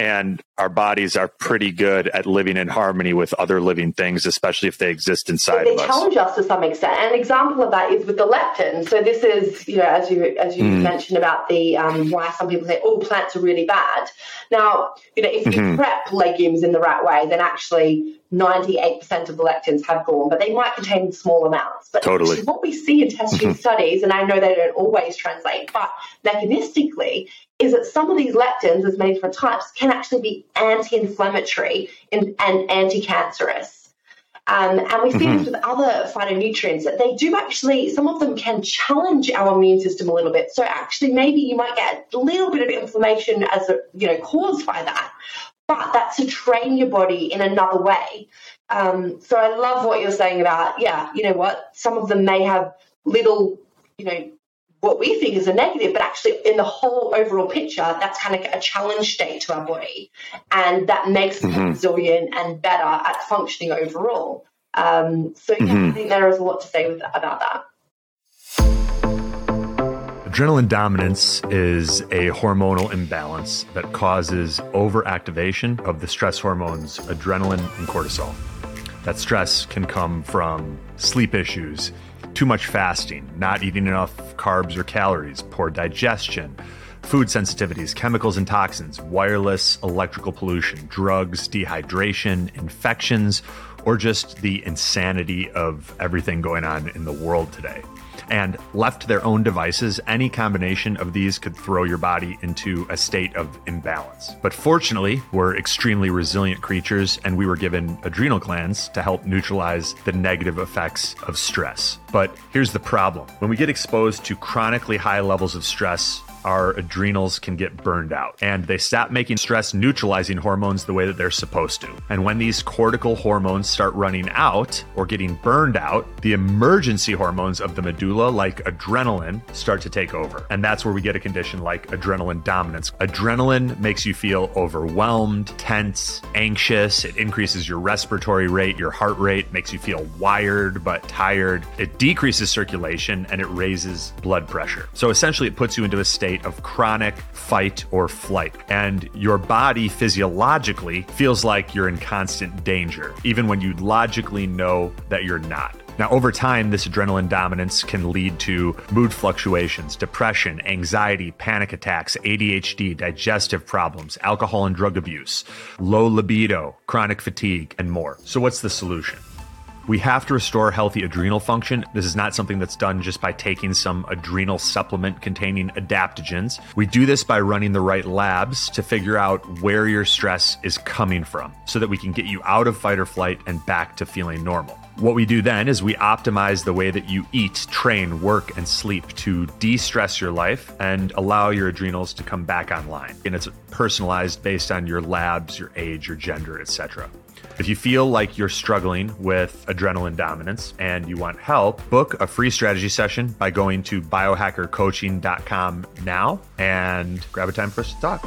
and our bodies are pretty good at living in harmony with other living things, especially if they exist inside they of us. They challenge us to some extent. An example of that is with the lectin. So this is, you know, as you as you mm. mentioned about the um, why some people say all oh, plants are really bad. Now, you know, if you mm-hmm. prep legumes in the right way, then actually 98% of the lectins have gone, but they might contain small amounts. But totally. what we see in test tube mm-hmm. studies, and I know they don't always translate, but mechanistically, is that some of these lectins, as many different types, can actually be anti-inflammatory and, and anti-cancerous. Um, and we see mm-hmm. this with other phytonutrients that they do actually, some of them can challenge our immune system a little bit. So actually, maybe you might get a little bit of inflammation as a, you know, caused by that but that's to train your body in another way. Um, so I love what you're saying about, yeah, you know what, some of them may have little, you know, what we think is a negative, but actually in the whole overall picture, that's kind of a challenge state to our body. And that makes mm-hmm. us resilient and better at functioning overall. Um, so yeah, mm-hmm. I think there is a lot to say with, about that. Adrenaline dominance is a hormonal imbalance that causes overactivation of the stress hormones adrenaline and cortisol. That stress can come from sleep issues, too much fasting, not eating enough carbs or calories, poor digestion, food sensitivities, chemicals and toxins, wireless electrical pollution, drugs, dehydration, infections, or just the insanity of everything going on in the world today. And left to their own devices, any combination of these could throw your body into a state of imbalance. But fortunately, we're extremely resilient creatures, and we were given adrenal glands to help neutralize the negative effects of stress. But here's the problem when we get exposed to chronically high levels of stress, our adrenals can get burned out and they stop making stress neutralizing hormones the way that they're supposed to. And when these cortical hormones start running out or getting burned out, the emergency hormones of the medulla, like adrenaline, start to take over. And that's where we get a condition like adrenaline dominance. Adrenaline makes you feel overwhelmed, tense, anxious. It increases your respiratory rate, your heart rate, makes you feel wired but tired. It decreases circulation and it raises blood pressure. So essentially, it puts you into a state state of chronic fight or flight. And your body physiologically feels like you're in constant danger, even when you logically know that you're not. Now, over time, this adrenaline dominance can lead to mood fluctuations, depression, anxiety, panic attacks, ADHD, digestive problems, alcohol and drug abuse, low libido, chronic fatigue, and more. So, what's the solution? We have to restore healthy adrenal function. This is not something that's done just by taking some adrenal supplement containing adaptogens. We do this by running the right labs to figure out where your stress is coming from so that we can get you out of fight or flight and back to feeling normal. What we do then is we optimize the way that you eat, train, work, and sleep to de stress your life and allow your adrenals to come back online. And it's personalized based on your labs, your age, your gender, etc. If you feel like you're struggling with adrenaline dominance and you want help, book a free strategy session by going to biohackercoaching.com now and grab a time for us to talk.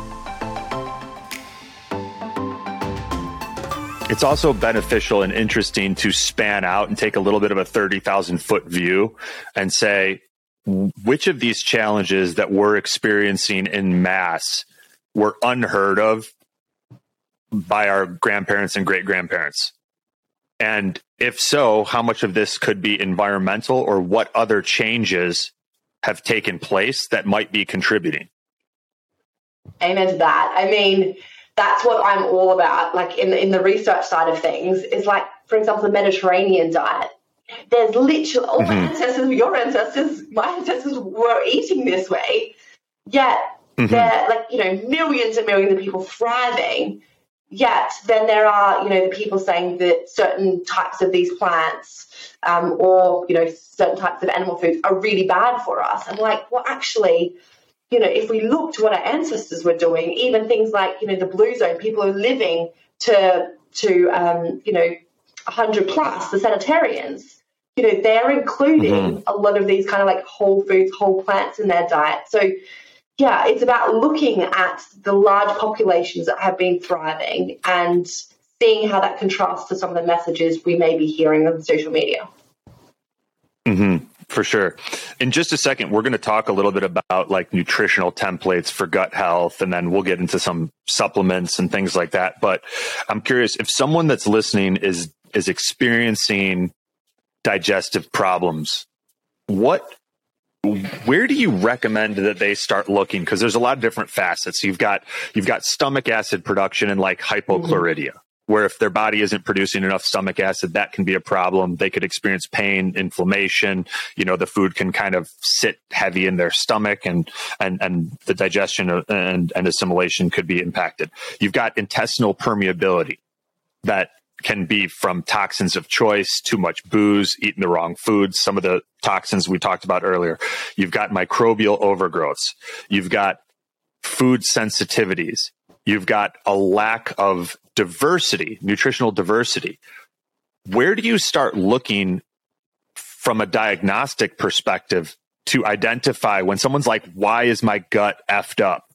It's also beneficial and interesting to span out and take a little bit of a 30,000 foot view and say, which of these challenges that we're experiencing in mass were unheard of by our grandparents and great grandparents? And if so, how much of this could be environmental or what other changes have taken place that might be contributing? Amen to that. I mean, that's what I'm all about. Like in in the research side of things, is like, for example, the Mediterranean diet. There's literally all my mm-hmm. ancestors, your ancestors, my ancestors were eating this way. Yet mm-hmm. there, like you know, millions and millions of people thriving. Yet then there are you know the people saying that certain types of these plants um, or you know certain types of animal foods are really bad for us. I'm like, well, actually you know, if we look to what our ancestors were doing, even things like, you know, the blue zone, people are living to, to um, you know, 100 plus, the centenarians, you know, they're including mm-hmm. a lot of these kind of like whole foods, whole plants in their diet. So, yeah, it's about looking at the large populations that have been thriving and seeing how that contrasts to some of the messages we may be hearing on social media. Mm-hmm. For sure. In just a second, we're going to talk a little bit about like nutritional templates for gut health, and then we'll get into some supplements and things like that. But I'm curious if someone that's listening is is experiencing digestive problems, what where do you recommend that they start looking because there's a lot of different facets you've got you've got stomach acid production and like hypochlorhydria mm-hmm where if their body isn't producing enough stomach acid, that can be a problem. They could experience pain, inflammation. You know, the food can kind of sit heavy in their stomach and, and, and the digestion and, and assimilation could be impacted. You've got intestinal permeability that can be from toxins of choice, too much booze, eating the wrong foods, some of the toxins we talked about earlier. You've got microbial overgrowths. You've got food sensitivities. You've got a lack of diversity, nutritional diversity. Where do you start looking from a diagnostic perspective to identify when someone's like, why is my gut effed up?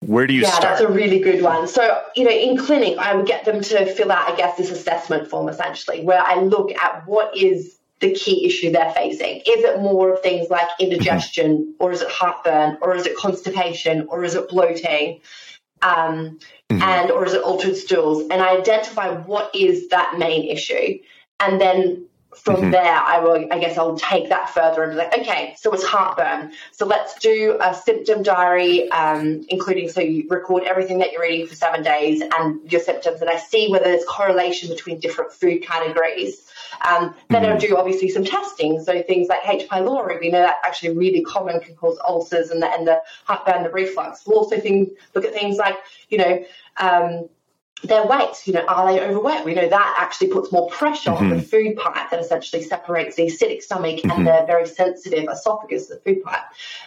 Where do you start? yeah, start? that's a really good one. So, you know, in clinic, I would get them to fill out, I guess, this assessment form essentially, where I look at what is the key issue they're facing. Is it more of things like indigestion, mm-hmm. or is it heartburn, or is it constipation, or is it bloating? um, mm-hmm. and or is it altered stools? And I identify what is that main issue, and then from mm-hmm. there, I will, I guess I'll take that further and be like, okay, so it's heartburn. So let's do a symptom diary, um, including so you record everything that you're eating for seven days and your symptoms, and I see whether there's correlation between different food categories. Um, then mm-hmm. I'll do obviously some testing. So things like H. pylori, we know that actually really common can cause ulcers and the, and the heartburn, the reflux. We'll also think, look at things like, you know, um, their weight, you know, are they overweight? We know that actually puts more pressure mm-hmm. on the mm-hmm. food pipe that essentially separates the acidic stomach mm-hmm. and the very sensitive esophagus, the food pipe.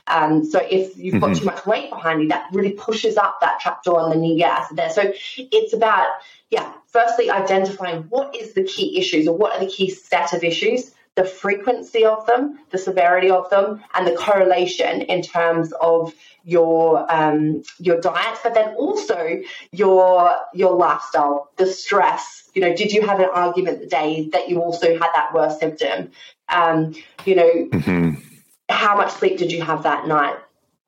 Um, so if you've mm-hmm. got too much weight behind you, that really pushes up that trapdoor and then you get acid there. So it's about, yeah, firstly identifying what is the key issues or what are the key set of issues the frequency of them, the severity of them, and the correlation in terms of your um, your diet, but then also your your lifestyle, the stress. You know, did you have an argument the day that you also had that worst symptom? Um, you know, mm-hmm. how much sleep did you have that night?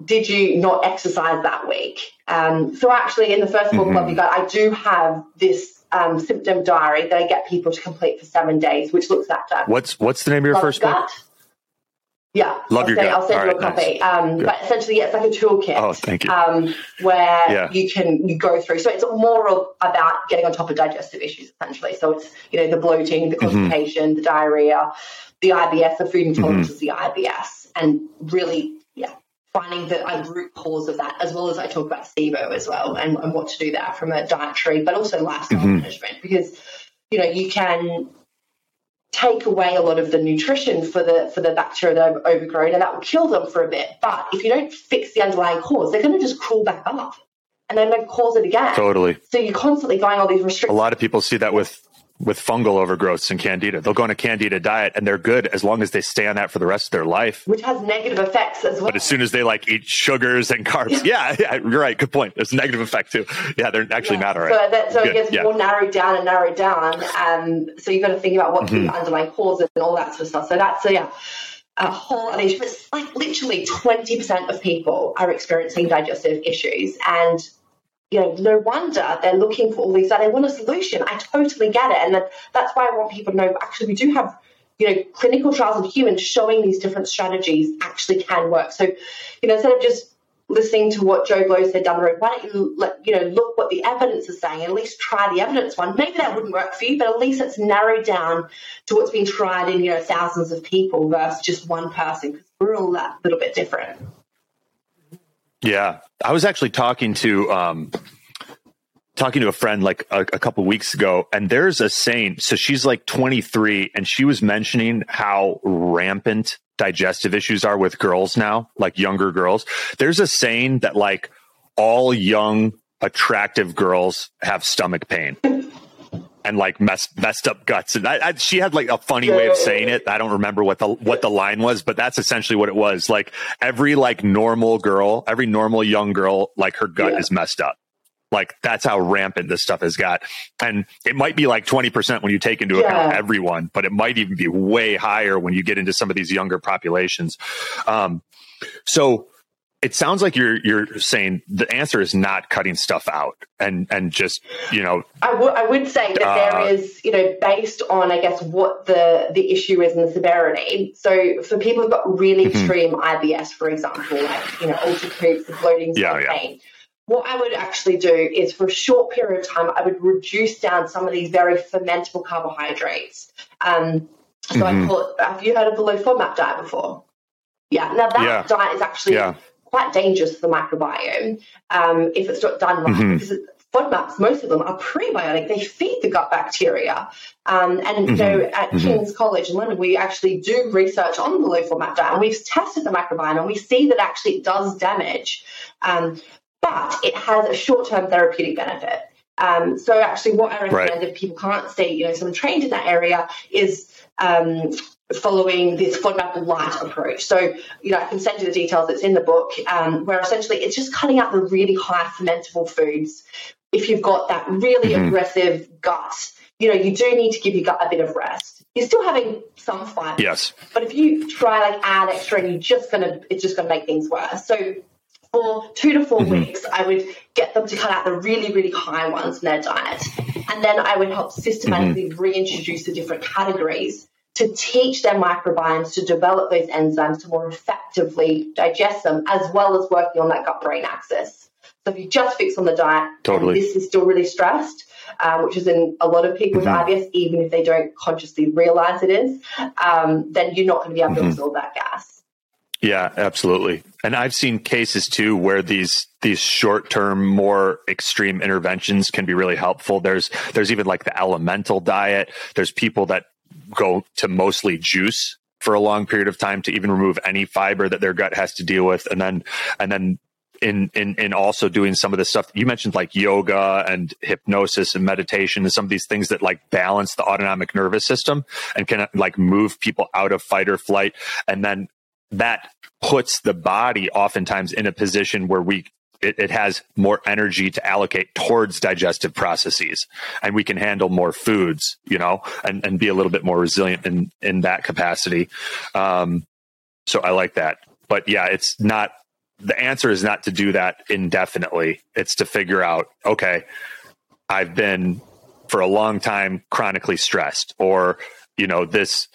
Did you not exercise that week? Um, so actually, in the first book mm-hmm. got, I do have this um, symptom diary that I get people to complete for seven days, which looks at that. What's what's the name of your first book? Yeah, love I'll your say. I'll send All you right, a copy. nice. Um, but essentially, yeah, it's like a toolkit. Oh, thank you. Um, where yeah. you can you go through. So it's more of, about getting on top of digestive issues, essentially. So it's you know the bloating, the mm-hmm. constipation, mm-hmm. the diarrhea, the IBS, the food intolerance mm-hmm. is the IBS, and really, yeah, finding the uh, root cause of that, as well as I talk about SIBO as well, and, and what to do there from a dietary, but also lifestyle mm-hmm. management, because you know you can take away a lot of the nutrition for the for the bacteria that are overgrown and that will kill them for a bit. But if you don't fix the underlying cause, they're going to just crawl back up and then they cause it again. Totally. So you're constantly going all these restrictions. A lot of people see that with with fungal overgrowths and candida. They'll go on a candida diet and they're good as long as they stay on that for the rest of their life. which has negative effects as well. But as soon as they like eat sugars and carbs, yeah, yeah, you're right. Good point. There's a negative effect too. Yeah, they're actually not all right. So, that, so it gets yeah. more narrowed down and narrowed down. Um, so you've got to think about what Mm-hmm. the underlying causes and all that sort of stuff. So that's, so yeah, a whole other issue. It's like literally 20% of people are experiencing digestive issues. And, you know, no wonder they're looking for all these, they want a solution. I totally get it. And that, that's why I want people to know, actually, we do have you know, clinical trials in humans showing these different strategies actually can work. So, you know, instead of just listening to what Joe Blow said down the road, why don't you let you know look what the evidence is saying at least try the evidence one. Maybe that wouldn't work for you, but at least it's narrowed down to what's been tried in you know thousands of people versus just one person because we're all that little bit different. Yeah, I was actually talking to um, talking to a friend like a, a couple weeks ago, and there's a saying. So she's like 23, and she was mentioning how rampant digestive issues are with girls now, like younger girls. There's a saying that like all young attractive girls have stomach pain. And like messed messed up guts, and I, I, she had like a funny way of saying it. I don't remember what the what the line was, but that's essentially what it was. Like every like normal girl, every normal young girl, like her gut Yeah. is messed up. Like that's how rampant this stuff has got. And it might be like 20% when you take into account Yeah. everyone, but it might even be way higher when you get into some of these younger populations. Um, so it sounds like you're you're saying the answer is not cutting stuff out and and just you know I would say that Uh, there is, you know, based on I guess what the the issue is and the severity. So for people who've got really Mm-hmm. extreme IBS, for example, like you know, ulcer creeps, bloating, Yeah, yeah. pain. What I would actually do is for a short period of time, I would reduce down some of these very fermentable carbohydrates. Um, so Mm-hmm. I call it. Have you heard of the low FODMAP diet before? Yeah. Now that Yeah. diet is actually Yeah. Quite dangerous for the microbiome um, if it's not done right. Mhm. Because FODMAPs, most of them are prebiotic. They feed the gut bacteria. Um, and so, know, Mm-hmm. at King's College in London, we actually do research on the low FODMAP diet, and we've tested the microbiome, and we see that actually it does damage, um, but it has a short-term therapeutic benefit. Um, so actually, what I recommend Right. if people can't stay, you know, someone trained in that area is um, following this FODMAP light approach. So, you know, I can send you the details. It's in the book, um, where essentially it's just cutting out the really high fermentable foods. If you've got that really Mhm. aggressive gut, you know, you do need to give your gut a bit of rest. You're still having some fiber, yes but if you try like add extra, and you're just gonna, it's just gonna make things worse. So for two to 4 Mm-hmm. weeks, I would get them to cut out the really, really high ones in their diet. And then I would help systematically Mm-hmm. reintroduce the different categories to teach their microbiomes to develop those enzymes to more effectively digest them, as well as working on that gut brain axis. So if you just fix on the diet, Totally. this is still really stressed, um, which is in a lot of people with Mm-hmm. IBS, even if they don't consciously realize it is, um, then you're not going to be able Mm-hmm. to absorb that gas. Yeah, absolutely. And I've seen cases too where these these short term, more extreme interventions can be really helpful. There's there's even like the elemental diet. There's people that go to mostly juice for a long period of time to even remove any fiber that their gut has to deal with, and then and then in in in also doing some of the stuff you mentioned like yoga and hypnosis and meditation and some of these things that like balance the autonomic nervous system and can like move people out of fight or flight. And then that puts the body oftentimes in a position where we it, it has more energy to allocate towards digestive processes and we can handle more foods you know and, and be a little bit more resilient in in that capacity. Um so i like that. But yeah it's not the answer is not to do that indefinitely. It's to figure out okay i've been for a long time chronically stressed or you know this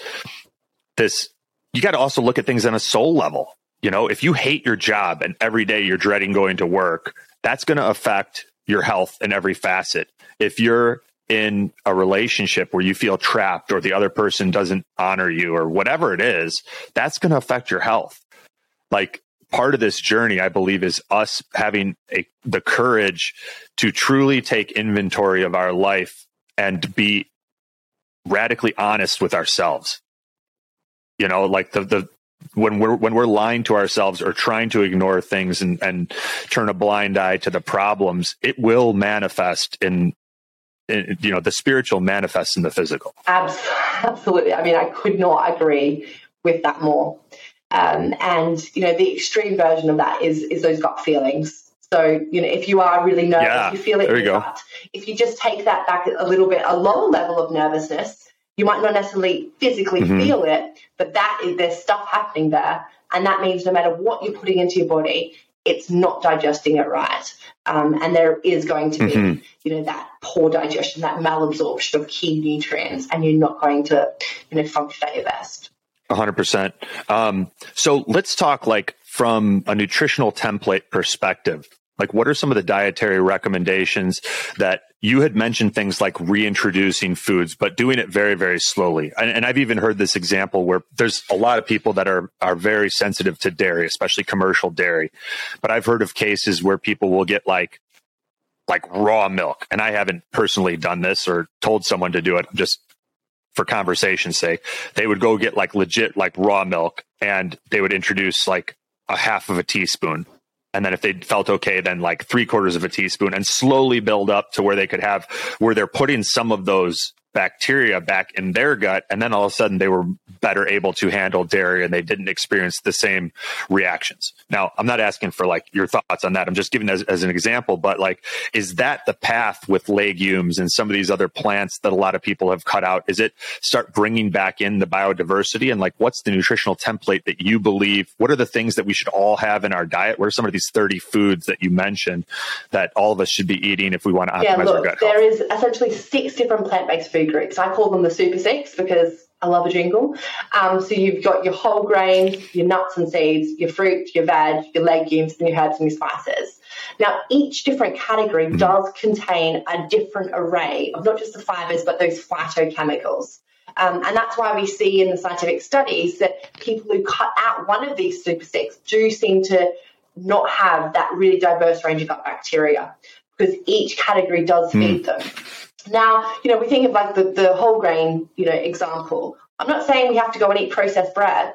this you got to also look at things on a soul level. You know, if you hate your job and every day you're dreading going to work, that's going to affect your health in every facet. If you're in a relationship where you feel trapped or the other person doesn't honor you or whatever it is, that's going to affect your health. Like part of this journey, I believe, is us having a, the courage to truly take inventory of our life and be radically honest with ourselves. You know, like the the when we're when we're lying to ourselves or trying to ignore things and, and turn a blind eye to the problems, it will manifest in, in you know the spiritual manifests in the physical. Absolutely. I mean, I could not agree with that more. Um, and you know, the extreme version of that is is those gut feelings. So, you know, if you are really nervous, yeah, you feel it there you go. Gut. If you just take that back a little bit, a lower level of nervousness, you might not necessarily physically mm-hmm. feel it, but that is there's stuff happening there, and that means no matter what you're putting into your body, it's not digesting it right, um, and there is going to be mm-hmm. you know that poor digestion, that malabsorption of key nutrients, and you're not going to you know function at your best. 100%. Um, so let's talk like from a nutritional template perspective. Like, what are some of the dietary recommendations that you had mentioned things like reintroducing foods, but doing it very, very slowly? And, and, I've even heard this example where there's a lot of people that are, are very sensitive to dairy, especially commercial dairy. But I've heard of cases where people will get like, like raw milk. And I haven't personally done this or told someone to do it. Just for conversation's sake, they would go get like legit, like raw milk and they would introduce like a half of a teaspoon and then if they felt okay then like three quarters of a teaspoon and slowly build up to where they could have where they're putting some of those bacteria back in their gut and then all of a sudden they were better able to handle dairy and they didn't experience the same reactions. Now i'm not asking for like your thoughts on that. I'm just giving as, as an example but like is that the path with legumes and some of these other plants that a lot of people have cut out? Is it start bringing back in the biodiversity? And like what's the nutritional template that you believe? What are the things that we should all have in our diet? What are some of these 30 foods that you mentioned that all of us should be eating if we want to optimize yeah, look, our gut there health? is essentially six different plant-based foods groups. I call them the Super Six because I love a jingle. Um, so you've got your whole grains, your nuts and seeds, your fruit, your veg, your legumes, and your herbs and your spices. Now, each different category mm-hmm. does contain a different array of not just the fibers, but those phytochemicals. Um, and that's why we see in the scientific studies that people who cut out one of these super six do seem to not have that really diverse range of gut bacteria because each category does mm. feed them. Now, you know, we think of like the, the whole grain, you know, example. I'm not saying we have to go and eat processed bread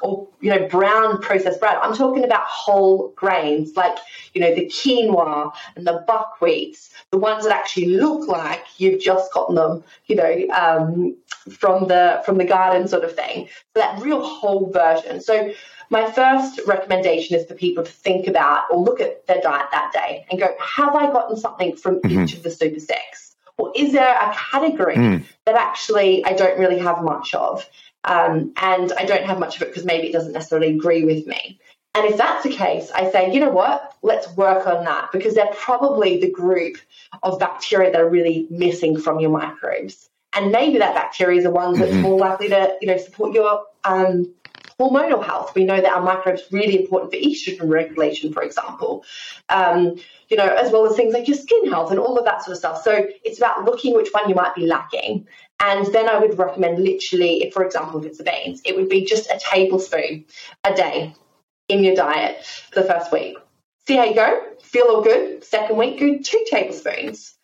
or, you know, brown processed bread. I'm talking about whole grains like, you know, the quinoa and the buckwheats, the ones that actually look like you've just gotten them, you know, um, from the from the garden sort of thing. So that real whole version. So my first recommendation is for people to think about or look at their diet that day and go, have I gotten something from mm-hmm. each of the super six? Or is there a category mm. that actually I don't really have much of? Um, and I don't have much of it because maybe it doesn't necessarily agree with me. And if that's the case, I say, you know what? Let's work on that because they're probably the group of bacteria that are really missing from your microbes. And maybe that bacteria is the one that's mm-hmm. more likely to, you know, support your um, hormonal health. We know that our microbes are really important for estrogen regulation, for example, um, you know, as well as things like your skin health and all of that sort of stuff. So it's about looking which one you might be lacking. And then I would recommend literally, if, for example, if it's the beans, it would be just a tablespoon a day in your diet for the first week. See how you go. Feel all good. Second week, good two tablespoons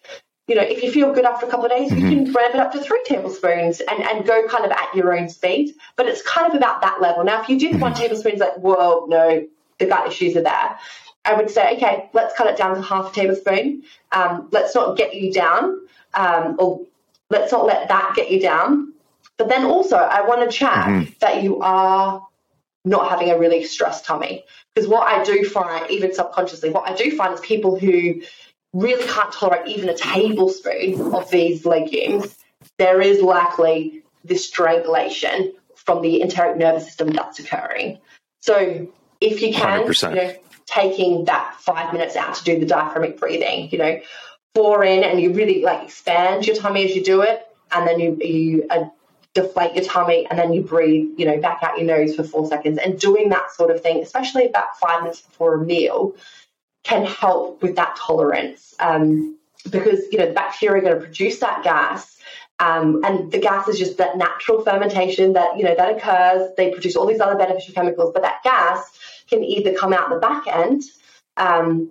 you know, if you feel good after a couple of days, mm-hmm. you can ramp it up to three tablespoons and, and go kind of at your own speed. But it's kind of about that level. Now, if you do mm-hmm. one tablespoon, it's like, whoa, no, the gut issues are there. I would say, okay, let's cut it down to half a tablespoon. Um, let's not get you down, um, or let's not let that get you down. But then also, I want to chat mm-hmm. that you are not having a really stressed tummy. Because what I do find, even subconsciously, what I do find is people who really can't tolerate even a tablespoon of these legumes, there is likely this strangulation from the enteric nervous system that's occurring. So if you can, you know, taking that five minutes out to do the diaphragmic breathing, you know, four in and you really like expand your tummy as you do it, and then you you uh, deflate your tummy and then you breathe, you know, back out your nose for four seconds, and doing that sort of thing, especially about five minutes before a meal, can help with that tolerance um, because you know the bacteria are going to produce that gas um, and the gas is just that natural fermentation that you know that occurs they produce all these other beneficial chemicals but that gas can either come out the back end um,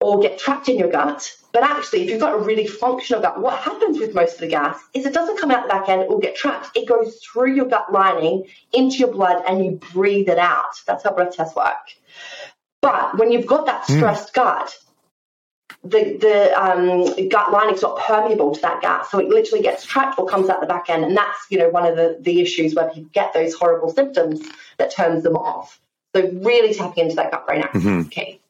or get trapped in your gut. But actually, if you've got a really functional gut, what happens with most of the gas is it doesn't come out the back end or get trapped. It goes through your gut lining into your blood and you breathe it out. That's how breath tests work. But when you've got that stressed mm. gut, the the um, gut lining is not permeable to that gas, so it literally gets trapped or comes out the back end, and that's you know one of the the issues where people get those horrible symptoms that turns them off. So really tapping into that gut brain axis mm-hmm. is key.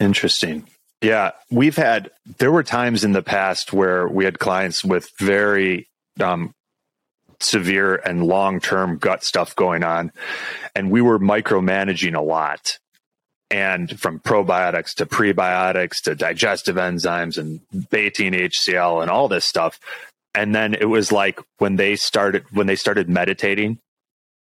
Interesting. Yeah, we've had there were times in the past where we had clients with very um, severe and long term gut stuff going on, and we were micromanaging a lot and from probiotics to prebiotics to digestive enzymes and betaine HCl and all this stuff. And then it was like when they started when they started meditating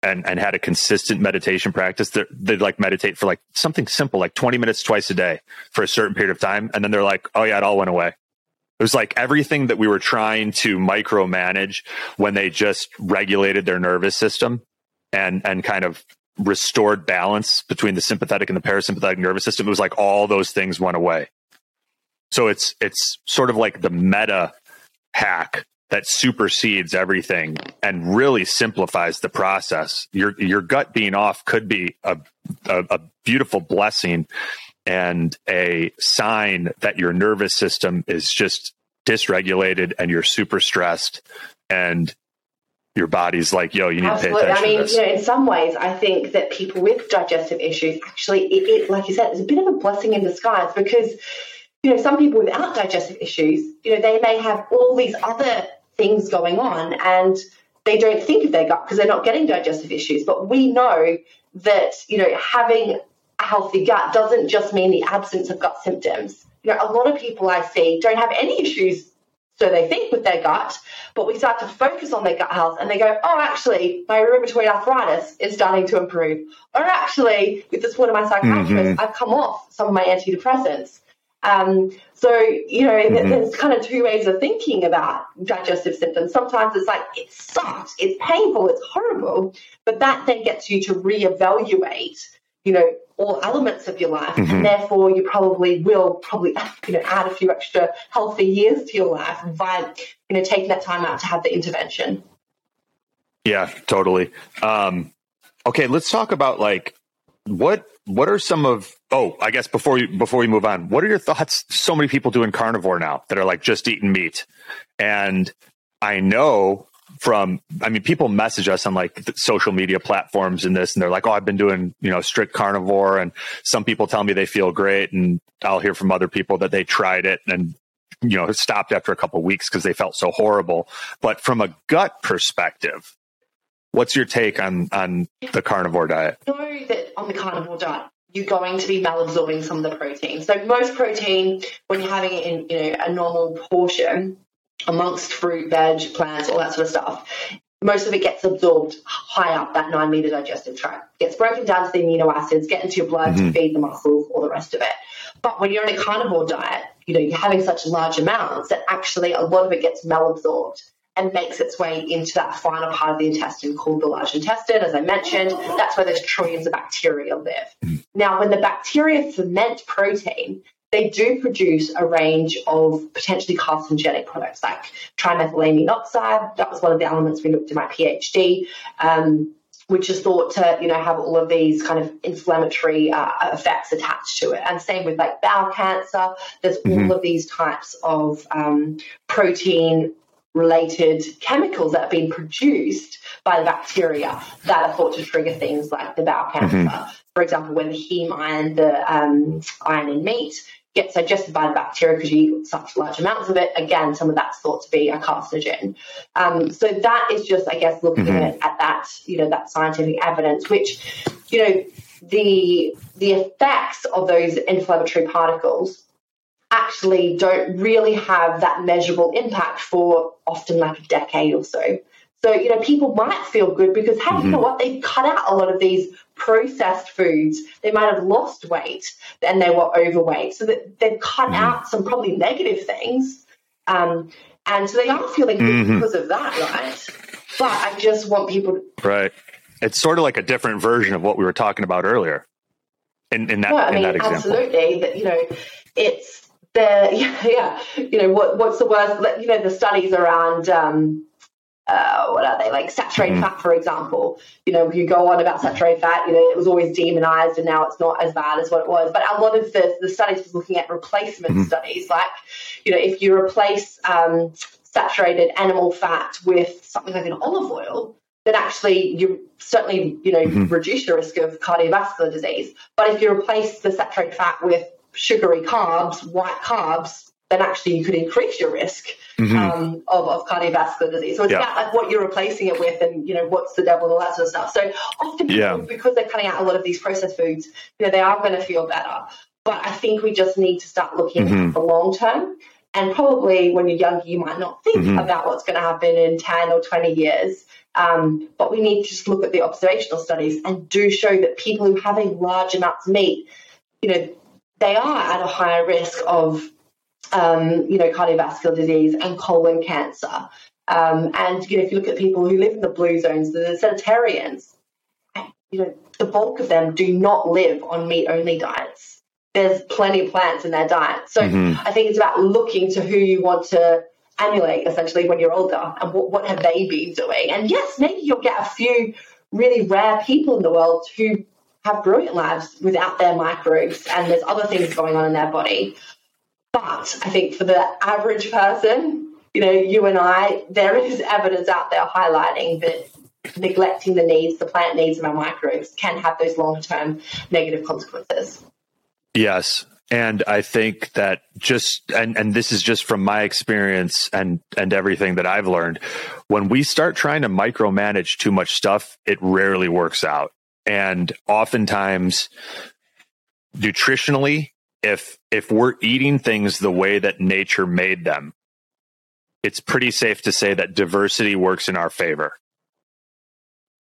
and, and had a consistent meditation practice, they'd like meditate for like something simple, like 20 minutes twice a day for a certain period of time. And then they're like, oh yeah, it all went away. It was like everything that we were trying to micromanage when they just regulated their nervous system and and kind of restored balance between the sympathetic and the parasympathetic nervous system, it was like all those things went away. So it's it's sort of like the meta hack that supersedes everything and really simplifies the process. Your your gut being off could be a, a, a beautiful blessing and a sign that your nervous system is just dysregulated and you're super stressed and your body's like, yo, you need Absolutely. to pay attention. I mean, you know, in some ways, I think that people with digestive issues actually, it, it, like you said, it's a bit of a blessing in disguise because, you know, some people without digestive issues, you know, they may have all these other things going on and they don't think of their gut because they're not getting digestive issues. But we know that, you know, having a healthy gut doesn't just mean the absence of gut symptoms. You know, a lot of people I see don't have any issues so they think with their gut, but we start to focus on their gut health and they go, oh, actually, my rheumatoid arthritis is starting to improve. Or actually, with the support of my psychiatrist, mm-hmm. I've come off some of my antidepressants. Um, so, you know, mm-hmm. there's kind of two ways of thinking about digestive symptoms. Sometimes it's like, it sucks, it's painful, it's horrible, but that then gets you to reevaluate, you know, all elements of your life, mm-hmm. and therefore you probably will probably you know add a few extra healthy years to your life by you know taking that time out to have the intervention. Yeah, totally. Um, okay, let's talk about like what what are some of oh I guess before you before we move on, what are your thoughts? So many people doing carnivore now that are like just eating meat, and I know from i mean people message us on like social media platforms and this and they're like oh i've been doing you know strict carnivore and some people tell me they feel great and i'll hear from other people that they tried it and you know stopped after a couple weeks because they felt so horrible. But from a gut perspective what's your take on on the carnivore diet? Know that on the carnivore diet you're going to be malabsorbing some of the protein. So most protein when you're having it in you know a normal portion amongst fruit, veg, plants, all that sort of stuff, most of it gets absorbed high up that nine meter digestive tract, gets broken down to the amino acids, get into your blood mm-hmm. to feed the muscles, all the rest of it. But when you're on a carnivore diet, you know, you're having such large amounts that actually a lot of it gets malabsorbed and makes its way into that final part of the intestine called the large intestine. As I mentioned, that's where those trillions of bacteria live. Mm-hmm. Now, when the bacteria ferment protein, they do produce a range of potentially carcinogenic products like trimethylamine oxide. That was one of the elements we looked at my PhD. Um, which is thought to, you know, have all of these kind of inflammatory uh, effects attached to it. And same with like bowel cancer. There's mm-hmm. all of these types of um, protein related chemicals that have been produced by the bacteria that are thought to trigger things like the bowel cancer. Mm-hmm. For example, when the heme iron, the um, iron in meat, gets digested by the bacteria because you eat such large amounts of it. Again, some of that's thought to be a carcinogen. Um, so that is just, I guess, looking mm-hmm. at, at that, you know, that scientific evidence, which, you know, the the effects of those inflammatory particles actually don't really have that measurable impact for often like a decade or so. So, you know, people might feel good because, hey, mm-hmm. you know mm-hmm. what? They've cut out a lot of these processed foods. They might have lost weight and they were overweight. So that they've cut mm-hmm. out some probably negative things. Um, and so they are feeling good mm-hmm. because of that, right? But I just want people to. Right. It's sort of like a different version of what we were talking about earlier. In, in that, yeah, I mean, absolutely. That, you know, it's the yeah, yeah, you know what what's the worst? You know the studies around. Um, uh, what are they like saturated mm-hmm. fat for example you know you go on about saturated fat you know it was always demonized and now it's not as bad as what it was but a lot of the, the studies was looking at replacement mm-hmm. studies like you know if you replace um, saturated animal fat with something like an olive oil then actually you certainly you know mm-hmm. reduce your risk of cardiovascular disease but if you replace the saturated fat with sugary carbs white carbs then actually you could increase your risk mm-hmm. um, of, of, cardiovascular disease. So it's yeah. about like what you're replacing it with, and you know what's the devil and all that sort of stuff. So often, people, yeah. because they're cutting out a lot of these processed foods, you know, they are going to feel better. But I think we just need to start looking mm-hmm. at the long term. And probably when you're younger, you might not think mm-hmm. about what's going to happen in 10 or 20 years. Um, but we need to just look at the observational studies and do show that people who have a large amounts of meat, you know, they are at a higher risk of um, you know, cardiovascular disease and colon cancer. Um, and you know, if you look at people who live in the blue zones, the centenarians, you know, the bulk of them do not live on meat only diets. There's plenty of plants in their diet. So mm-hmm. I think it's about looking to who you want to emulate essentially when you're older and what, what have they been doing. And yes, maybe you'll get a few really rare people in the world who have brilliant lives without their microbes and there's other things going on in their body. But I think for the average person, you know, you and I, there is evidence out there highlighting that neglecting the needs, the plant needs of our microbes can have those long term negative consequences. Yes. And I think that just and, and this is just from my experience and and everything that I've learned, when we start trying to micromanage too much stuff, it rarely works out. And oftentimes nutritionally, if if we're eating things the way that nature made them, it's pretty safe to say that diversity works in our favor.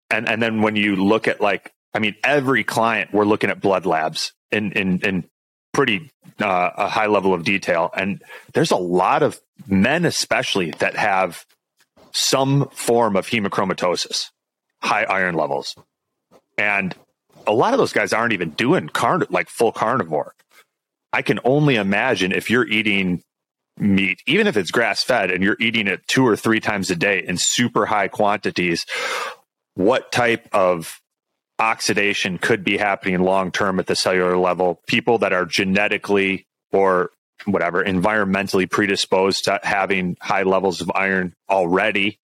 And and then when you look at like I mean every client we're looking at blood labs in in in pretty uh, a high level of detail and there's a lot of men especially that have some form of hemochromatosis, high iron levels. And a lot of those guys aren't even doing carn like full carnivore. I can only imagine if you're eating meat, even if it's grass fed and you're eating it two or three times a day in super high quantities, what type of oxidation could be happening long term at the cellular level? People that are genetically or whatever environmentally predisposed to having high levels of iron already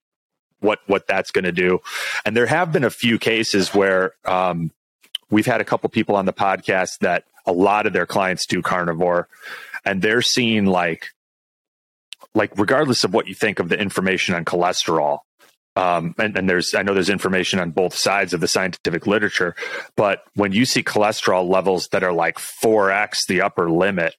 what what that's going to do and there have been a few cases where um, we've had a couple people on the podcast that a lot of their clients do carnivore and they're seeing like like regardless of what you think of the information on cholesterol um, and, and, there's I know there's information on both sides of the scientific literature, but when you see cholesterol levels that are like 4x the upper limit,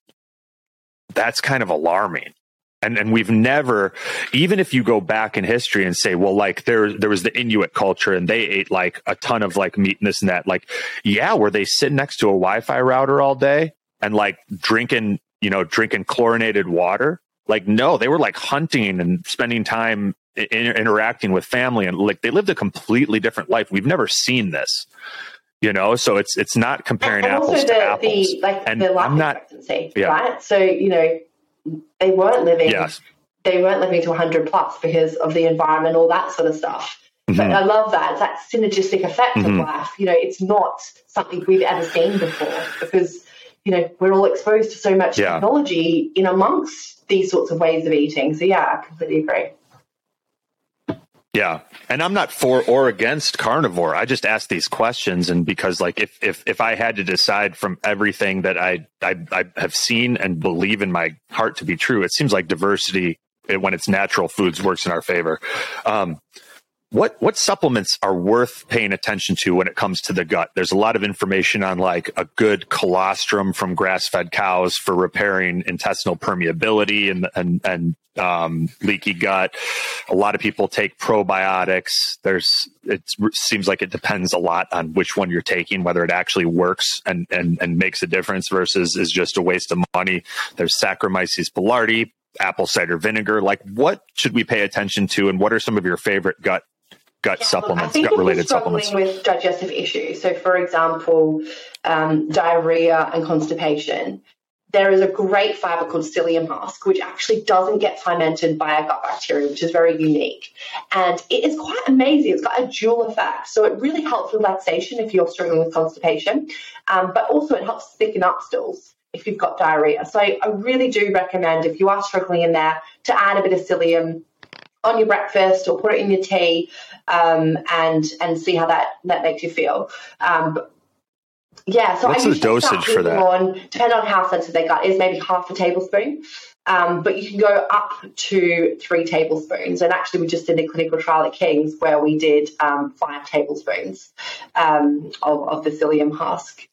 that's kind of alarming. And and we've never, even if you go back in history and say, well, like there there was the Inuit culture and they ate like a ton of like meat and this and that. Like, yeah, were they sitting next to a Wi-Fi router all day and like drinking, you know, drinking chlorinated water? Like, no, they were like hunting and spending time in, interacting with family and like they lived a completely different life. We've never seen this you know so it's it's not comparing and apples the, to apples the, like and the life I'm not, yeah. right so you know they weren't living yes. they weren't living to 100 plus because of the environment all that sort of stuff mm-hmm. but i love that it's that synergistic effect mm-hmm. of life you know it's not something we've ever seen before because you know we're all exposed to so much yeah. technology in amongst these sorts of ways of eating so yeah i completely agree yeah. And I'm not for or against carnivore. I just ask these questions and because like if if if I had to decide from everything that I I, I have seen and believe in my heart to be true, it seems like diversity when it's natural foods works in our favor. Um, what what supplements are worth paying attention to when it comes to the gut? There's a lot of information on like a good colostrum from grass fed cows for repairing intestinal permeability and and and um, leaky gut. A lot of people take probiotics. There's it seems like it depends a lot on which one you're taking, whether it actually works and and and makes a difference versus is just a waste of money. There's Saccharomyces boulardii, apple cider vinegar. Like, what should we pay attention to, and what are some of your favorite gut gut yeah, supplements, gut related supplements. With digestive issues, so for example, um, diarrhea and constipation, there is a great fiber called psyllium husk, which actually doesn't get fermented by a gut bacteria, which is very unique. And it is quite amazing. It's got a dual effect. So it really helps relaxation if you're struggling with constipation, um, but also it helps thicken up stools if you've got diarrhea. So I really do recommend if you are struggling in there to add a bit of psyllium on your breakfast or put it in your tea um, and and see how that that makes you feel. Um, yeah, so what's I the dosage for that? On, depending on how sensitive their gut is, maybe half a tablespoon. Um, but you can go up to three tablespoons. And actually, we just did a clinical trial at King's where we did um, five tablespoons um, of, of the psyllium husk.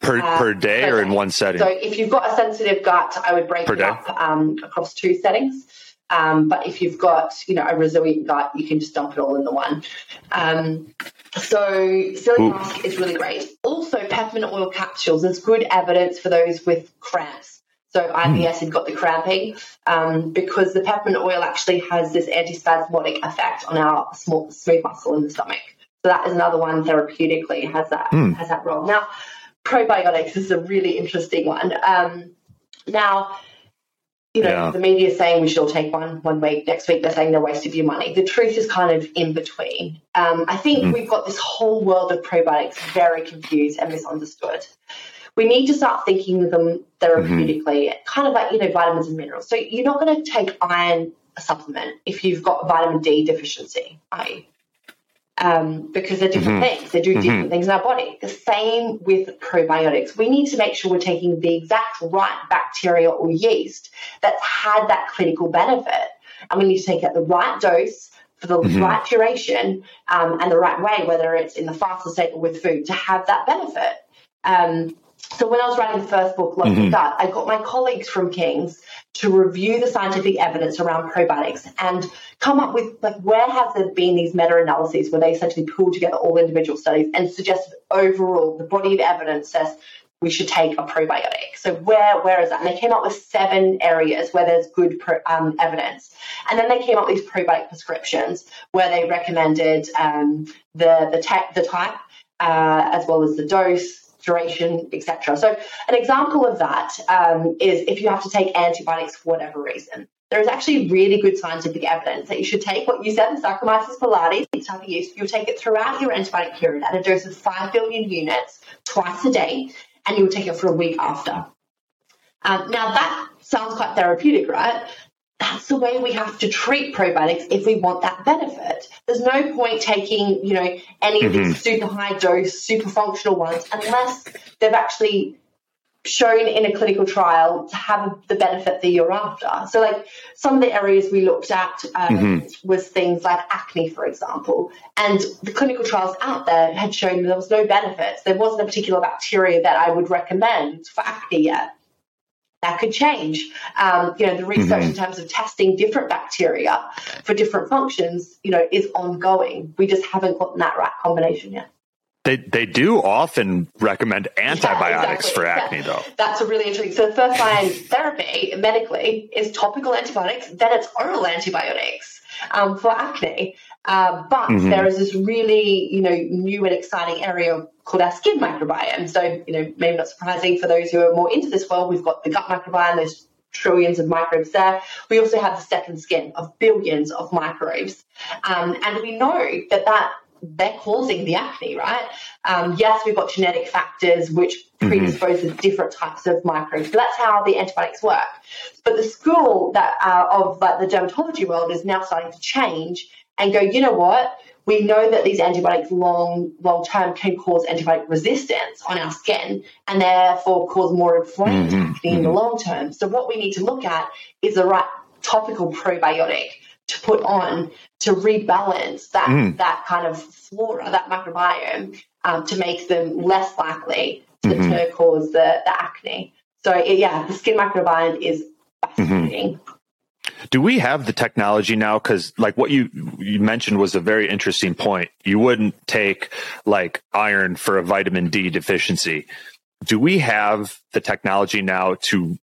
Per, uh, per day per or in one setting? So if you've got a sensitive gut, I would break per it day? up um, across two settings. Um, but if you've got, you know, a resilient gut, you can just dump it all in the one. Um, so psyllium husk is really great. Also, peppermint oil capsules is good evidence for those with cramps. So IBS had got the cramping um, because the peppermint oil actually has this antispasmodic effect on our small smooth muscle in the stomach. So that is another one therapeutically has that mm. has that role. Now, probiotics is a really interesting one. Um, now, you know, yeah. the media is saying we should all take one one week. Next week, they're saying they're waste of your money. The truth is kind of in between. Um, I think mm. we've got this whole world of probiotics very confused and misunderstood. We need to start thinking of them therapeutically, mm-hmm. kind of like, you know, vitamins and minerals. So you're not going to take iron supplement if you've got vitamin D deficiency, you? Um, because they're different mm-hmm. things. They do different mm-hmm. things in our body. The same with probiotics. We need to make sure we're taking the exact right bacteria or yeast that's had that clinical benefit. And we need to take it at the right dose for the mm-hmm. right duration um, and the right way, whether it's in the fasted state or with food, to have that benefit. Um, so when I was writing the first book, Love mm-hmm. Gut, I got my colleagues from King's to review the scientific evidence around probiotics and come up with like where has there been these meta-analyses where they essentially pull together all individual studies and suggest overall the body of evidence says we should take a probiotic. So where where is that? And they came up with seven areas where there's good pro, um, evidence, and then they came up with these probiotic prescriptions where they recommended um, the the, te- the type uh, as well as the dose, duration, etc. So an example of that um, is if you have to take antibiotics for whatever reason. There is actually really good scientific evidence that you should take what you said, the Saccharomyces boulardii, type of use. You'll take it throughout your antibiotic period at a dose of 5 billion units twice a day, and you'll take it for a week after. Um, now, that sounds quite therapeutic, right? That's the way we have to treat probiotics if we want that benefit. There's no point taking, you know, any of these mm-hmm. super high dose, super functional ones unless they've actually shown in a clinical trial to have the benefit that you're after. So, like some of the areas we looked at um, mm-hmm. was things like acne, for example, and the clinical trials out there had shown there was no benefits. There wasn't a particular bacteria that I would recommend for acne yet that could change. Um, you know, the research mm-hmm. in terms of testing different bacteria for different functions, you know, is ongoing. We just haven't gotten that right combination yet. They, they do often recommend antibiotics yeah, exactly. for acne, though. That's a really interesting. So, the first line therapy medically is topical antibiotics, then it's oral antibiotics um, for acne. Uh, but mm-hmm. there is this really, you know, new and exciting area called our skin microbiome. So, you know, maybe not surprising for those who are more into this world, we've got the gut microbiome, there's trillions of microbes there. We also have the second skin of billions of microbes. Um, and we know that that they're causing the acne, right? Um, yes, we've got genetic factors which mm-hmm. predispose mm-hmm. to different types of microbes. But that's how the antibiotics work. But the school that uh, of like, the dermatology world is now starting to change and go, you know what? We know that these antibiotics long long term can cause antibiotic resistance on our skin and therefore cause more inflammation mm-hmm. in the mm-hmm. long term. So what we need to look at is the right topical probiotic to put on to rebalance that mm. that kind of flora, that microbiome, um, to make them less likely to, mm-hmm. to cause the, the acne. So yeah, the skin microbiome is fascinating. Mm-hmm. Do we have the technology now? Because like what you you mentioned was a very interesting point. You wouldn't take like iron for a vitamin D deficiency. Do we have the technology now to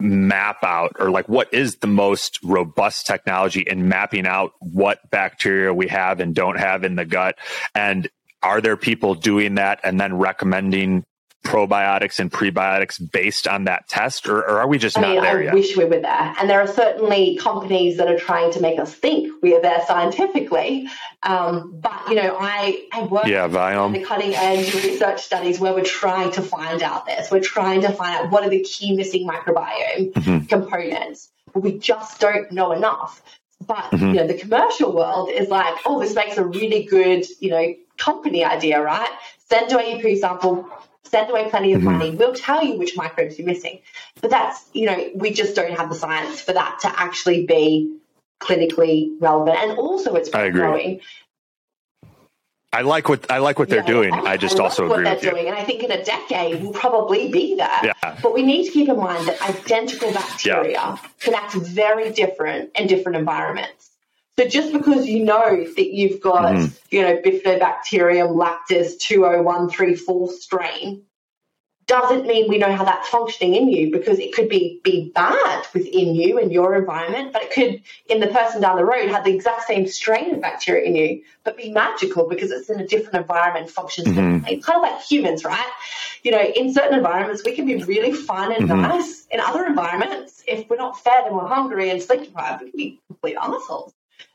map out or like what is the most robust technology in mapping out what bacteria we have and don't have in the gut and are there people doing that and then recommending probiotics and prebiotics based on that test, or, or are we just I not mean, there I yet? wish we were there. And there are certainly companies that are trying to make us think we are there scientifically. Um, but, you know, I, I work Yeah, Viome. the cutting edge research studies where we're trying to find out this. We're trying to find out what are the key missing microbiome Mm-hmm. components. But we just don't know enough. But, Mm-hmm. you know, the commercial world is like, oh, this makes a really good, you know, company idea, right? Send away your poo sample, send away plenty Mm-hmm. of money. We'll tell you which microbes you're missing. But that's, you know, we just don't have the science for that to actually be clinically relevant. And also, it's I agree. growing. I like what I like what they're Yeah, doing. I, I just love also agree they're with you. doing, and I think in a decade we'll probably be there. Yeah. But we need to keep in mind that identical bacteria can act very different in different environments. So just because you know that you've got, Mm-hmm. you know, Bifidobacterium lactis 20134 strain, doesn't mean we know how that's functioning in you because it could be be bad within you and your environment, but it could in the person down the road have the exact same strain of bacteria in you, but be magical because it's in a different environment, functions differently. It's kind of like humans, right? You know, in certain environments we can be really fun and nice. In other environments, if we're not fed and we're hungry and sleep deprived, we can be complete assholes.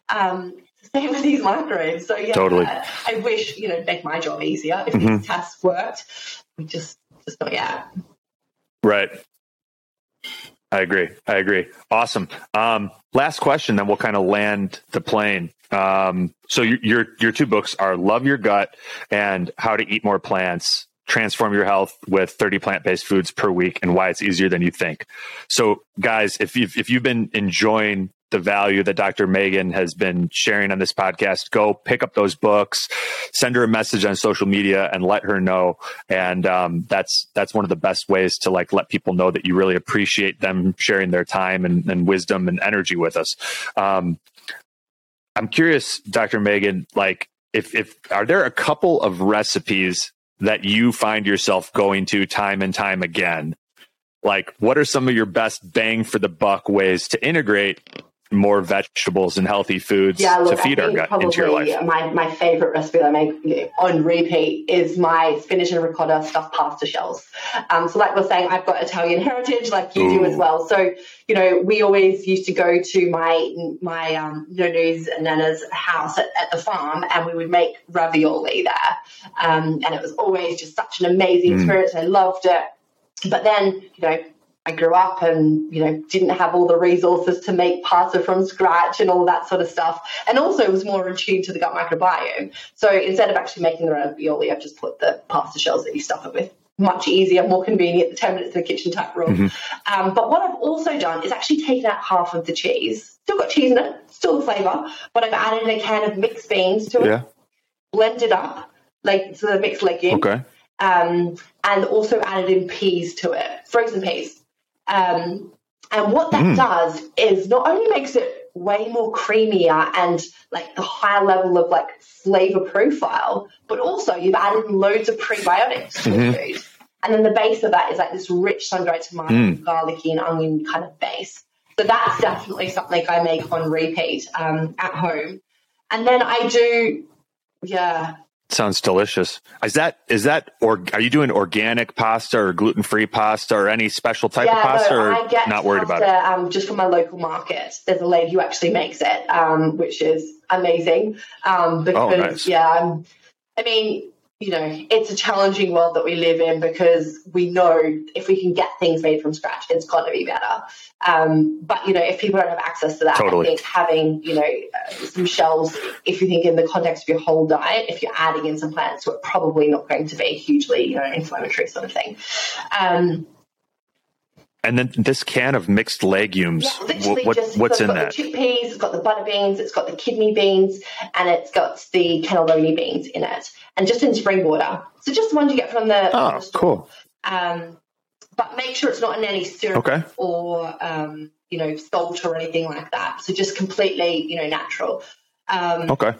Um, same with these microbes. So yeah, Totally. I, I wish you know make my job easier if these tests worked. We just just not yet. Right. I agree. I agree. Awesome. Um, last question, then we'll kind of land the plane. Um, so your, your your two books are "Love Your Gut" and "How to Eat More Plants." Transform your health with 30 plant based foods per week and why it's easier than you think. So, guys, if you've, if you've been enjoying the value that Dr. Megan has been sharing on this podcast, go pick up those books, send her a message on social media, and let her know. And um, that's that's one of the best ways to like let people know that you really appreciate them sharing their time and, and wisdom and energy with us. Um, I'm curious, Dr. Megan, like if if are there a couple of recipes that you find yourself going to time and time again? Like, what are some of your best bang for the buck ways to integrate more vegetables and healthy foods Yeah, look, to feed our gut into your life? my, my favorite recipe that I make on repeat is my spinach and ricotta stuffed pasta shells. Um, so, like we're saying, I've got Italian heritage, like you do as well. So, you know, we always used to go to my my um, nonu's and nana's house at, at the farm, and we would make ravioli there, um, and it was always just such an amazing experience. I loved it. But then, you know, I grew up and, you know, didn't have all the resources to make pasta from scratch and all that sort of stuff. And also was more in tune to the gut microbiome. So instead of actually making the ravioli, I've just put the pasta shells that you stuff it with. Much easier, more convenient, the 10 minutes in the kitchen type rule. Um, but what I've also done is actually taken out half of the cheese. Still got cheese in it, still the flavour, but I've added a can of mixed beans to it, Yeah. blended up, like so the mixed legume Okay. um, and also added in peas to it, frozen peas. Um, and what that Mm. does is not only makes it way more creamier and like the higher level of like flavor profile, but also you've added loads of prebiotics to Mm-hmm. the food. And then the base of that is like this rich sun-dried tomato, Mm. garlicky, and onion kind of base. So that's definitely something I make on repeat um, at home. And then I do, yeah, Sounds delicious. Is that is that or are you doing organic pasta or gluten free pasta or any special type of pasta no, or I get not worried about it? pasta, Um, just from my local market. There's a lady who actually makes it, um, which is amazing. Um, because Oh, nice. yeah, I mean, you know, it's a challenging world that we live in because we know if we can get things made from scratch, it's got to be better. Um, but you know, if people don't have access to that, Totally. I think having you know uh, some shelves, if you think in the context of your whole diet, if you're adding in some plants, we're probably not going to be hugely you know inflammatory sort of thing. Um, And then this can of mixed legumes. yeah, what, what- just what's in it's got that? the chickpeas, it's got the butter beans, it's got the kidney beans, and it's got the cannellini beans in it, and just in spring water. So just the ones you get from the. Oh, the store. cool. Um, but make sure it's not in any syrup Okay. or um, you know salt or anything like that. So just completely you know natural. Um, Okay.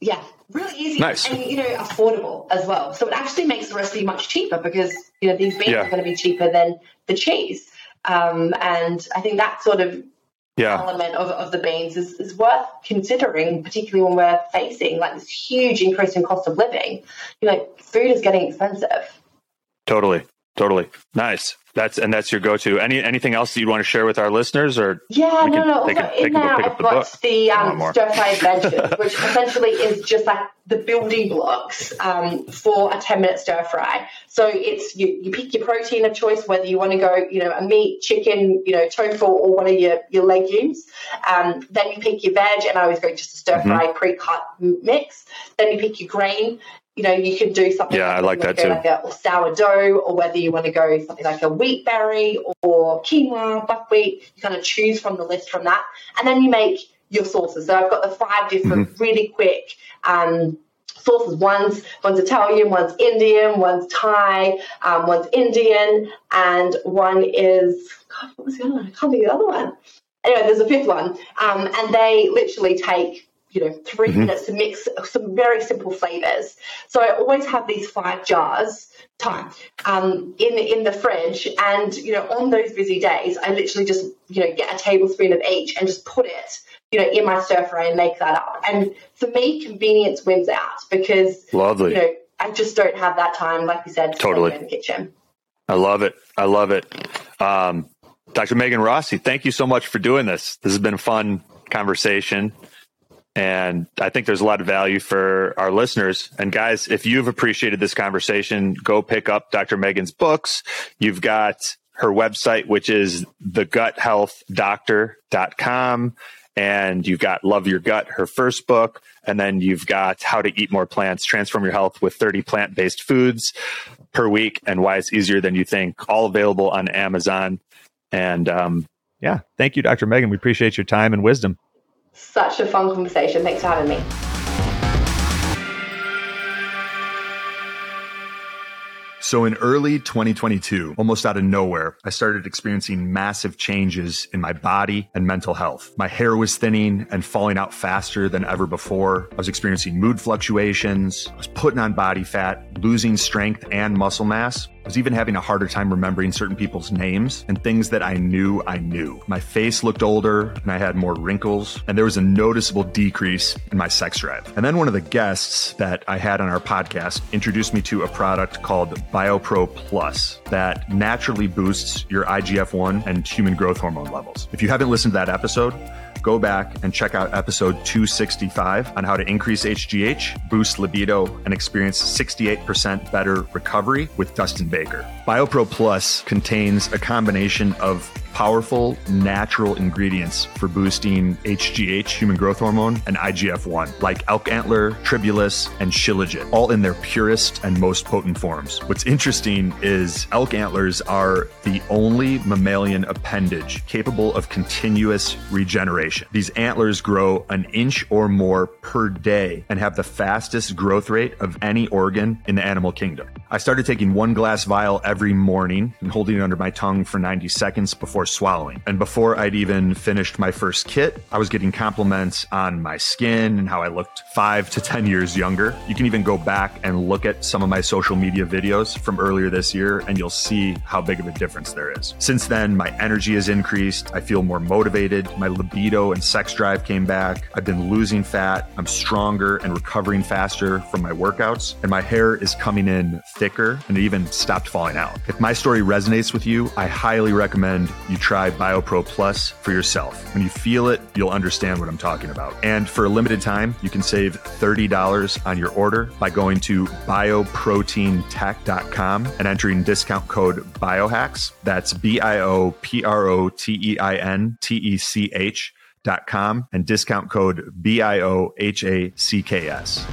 yeah, really easy Nice. and you know affordable as well. So it actually makes the recipe much cheaper because you know these beans Yeah. are going to be cheaper than the cheese. Um, and I think that sort of Yeah. element of, of the beans is, is worth considering, particularly when we're facing like this huge increase in cost of living. You know, food is getting expensive. Totally. Totally. Nice. That's and that's your go-to. Any anything else that you'd want to share with our listeners, or yeah, no, no. Also, in there, I've the got the um, stir-fry adventures, which essentially is just like the building blocks um, for a ten-minute stir-fry. So it's you, you pick your protein of choice, whether you want to go, you know, a meat, chicken, you know, tofu, or one of your your legumes. Um, then you pick your veg, and I always go just a stir-fry mm-hmm. pre-cut mix. Then you pick your grain, you know, you can do something. Yeah, like I like that too. Like a sourdough, or whether you want to go something like a wheat berry or quinoa, buckwheat. You kind of choose from the list from that, and then you make your sauces. So I've got the five different, mm-hmm. really quick um, sauces. One's one's Italian, one's Indian, one's Thai, um, one's Indian, and one is God, what was the other one? I can't think of the other one. Anyway, there's a fifth one, um, and they literally take you know, 3 mm-hmm. minutes to mix some very simple flavors. So I always have these five jars time um, in in the fridge, and you know, on those busy days, I literally just you know get a tablespoon of each and just put it you know in my stir fry and make that up. And for me, convenience wins out because lovely. You know, I just don't have that time, like you said, to totally in the kitchen. I love it. I love it. Um, Dr. Megan Rossi, thank you so much for doing this. This has been a fun conversation. And I think there's a lot of value for our listeners. And guys, if you've appreciated this conversation, go pick up Dr. Megan's books. You've got her website, which is theguthealthdoctor.com. And you've got Love Your Gut, her first book. And then you've got How to Eat More Plants, Transform Your Health with 30 Plant Based Foods per week, and Why It's Easier Than You Think, all available on Amazon. And um, yeah, thank you, Dr. Megan. We appreciate your time and wisdom. Such a fun conversation. Thanks for having me. So in early 2022, almost out of nowhere, I started experiencing massive changes in my body and mental health. My hair was thinning and falling out faster than ever before. I was experiencing mood fluctuations. I was putting on body fat, losing strength and muscle mass. I was even having a harder time remembering certain people's names and things that I knew I knew. My face looked older and I had more wrinkles, and there was a noticeable decrease in my sex drive. And then one of the guests that I had on our podcast introduced me to a product called BioPro Plus that naturally boosts your IGF 1 and human growth hormone levels. If you haven't listened to that episode, go back and check out episode 265 on how to increase HGH, boost libido, and experience 68% better recovery with Dustin Baker. BioPro Plus contains a combination of powerful natural ingredients for boosting HGH, human growth hormone, and IGF 1, like elk antler, tribulus, and shilajit, all in their purest and most potent forms. What's interesting is elk antlers are the only mammalian appendage capable of continuous regeneration. These antlers grow an inch or more per day and have the fastest growth rate of any organ in the animal kingdom. I started taking one glass vial every morning and holding it under my tongue for 90 seconds before swallowing. And before I'd even finished my first kit, I was getting compliments on my skin and how I looked five to 10 years younger. You can even go back and look at some of my social media videos from earlier this year, and you'll see how big of a difference there is. Since then, my energy has increased. I feel more motivated. My libido and sex drive came back. I've been losing fat. I'm stronger and recovering faster from my workouts. And my hair is coming in thicker and it even stopped falling out. If my story resonates with you, I highly recommend you try BioPro Plus for yourself. When you feel it, you'll understand what I'm talking about. And for a limited time, you can save $30 on your order by going to bioproteintech.com and entering discount code biohacks. That's B I O P R O T E I N T E C H dot com and discount code B I O H A C K S.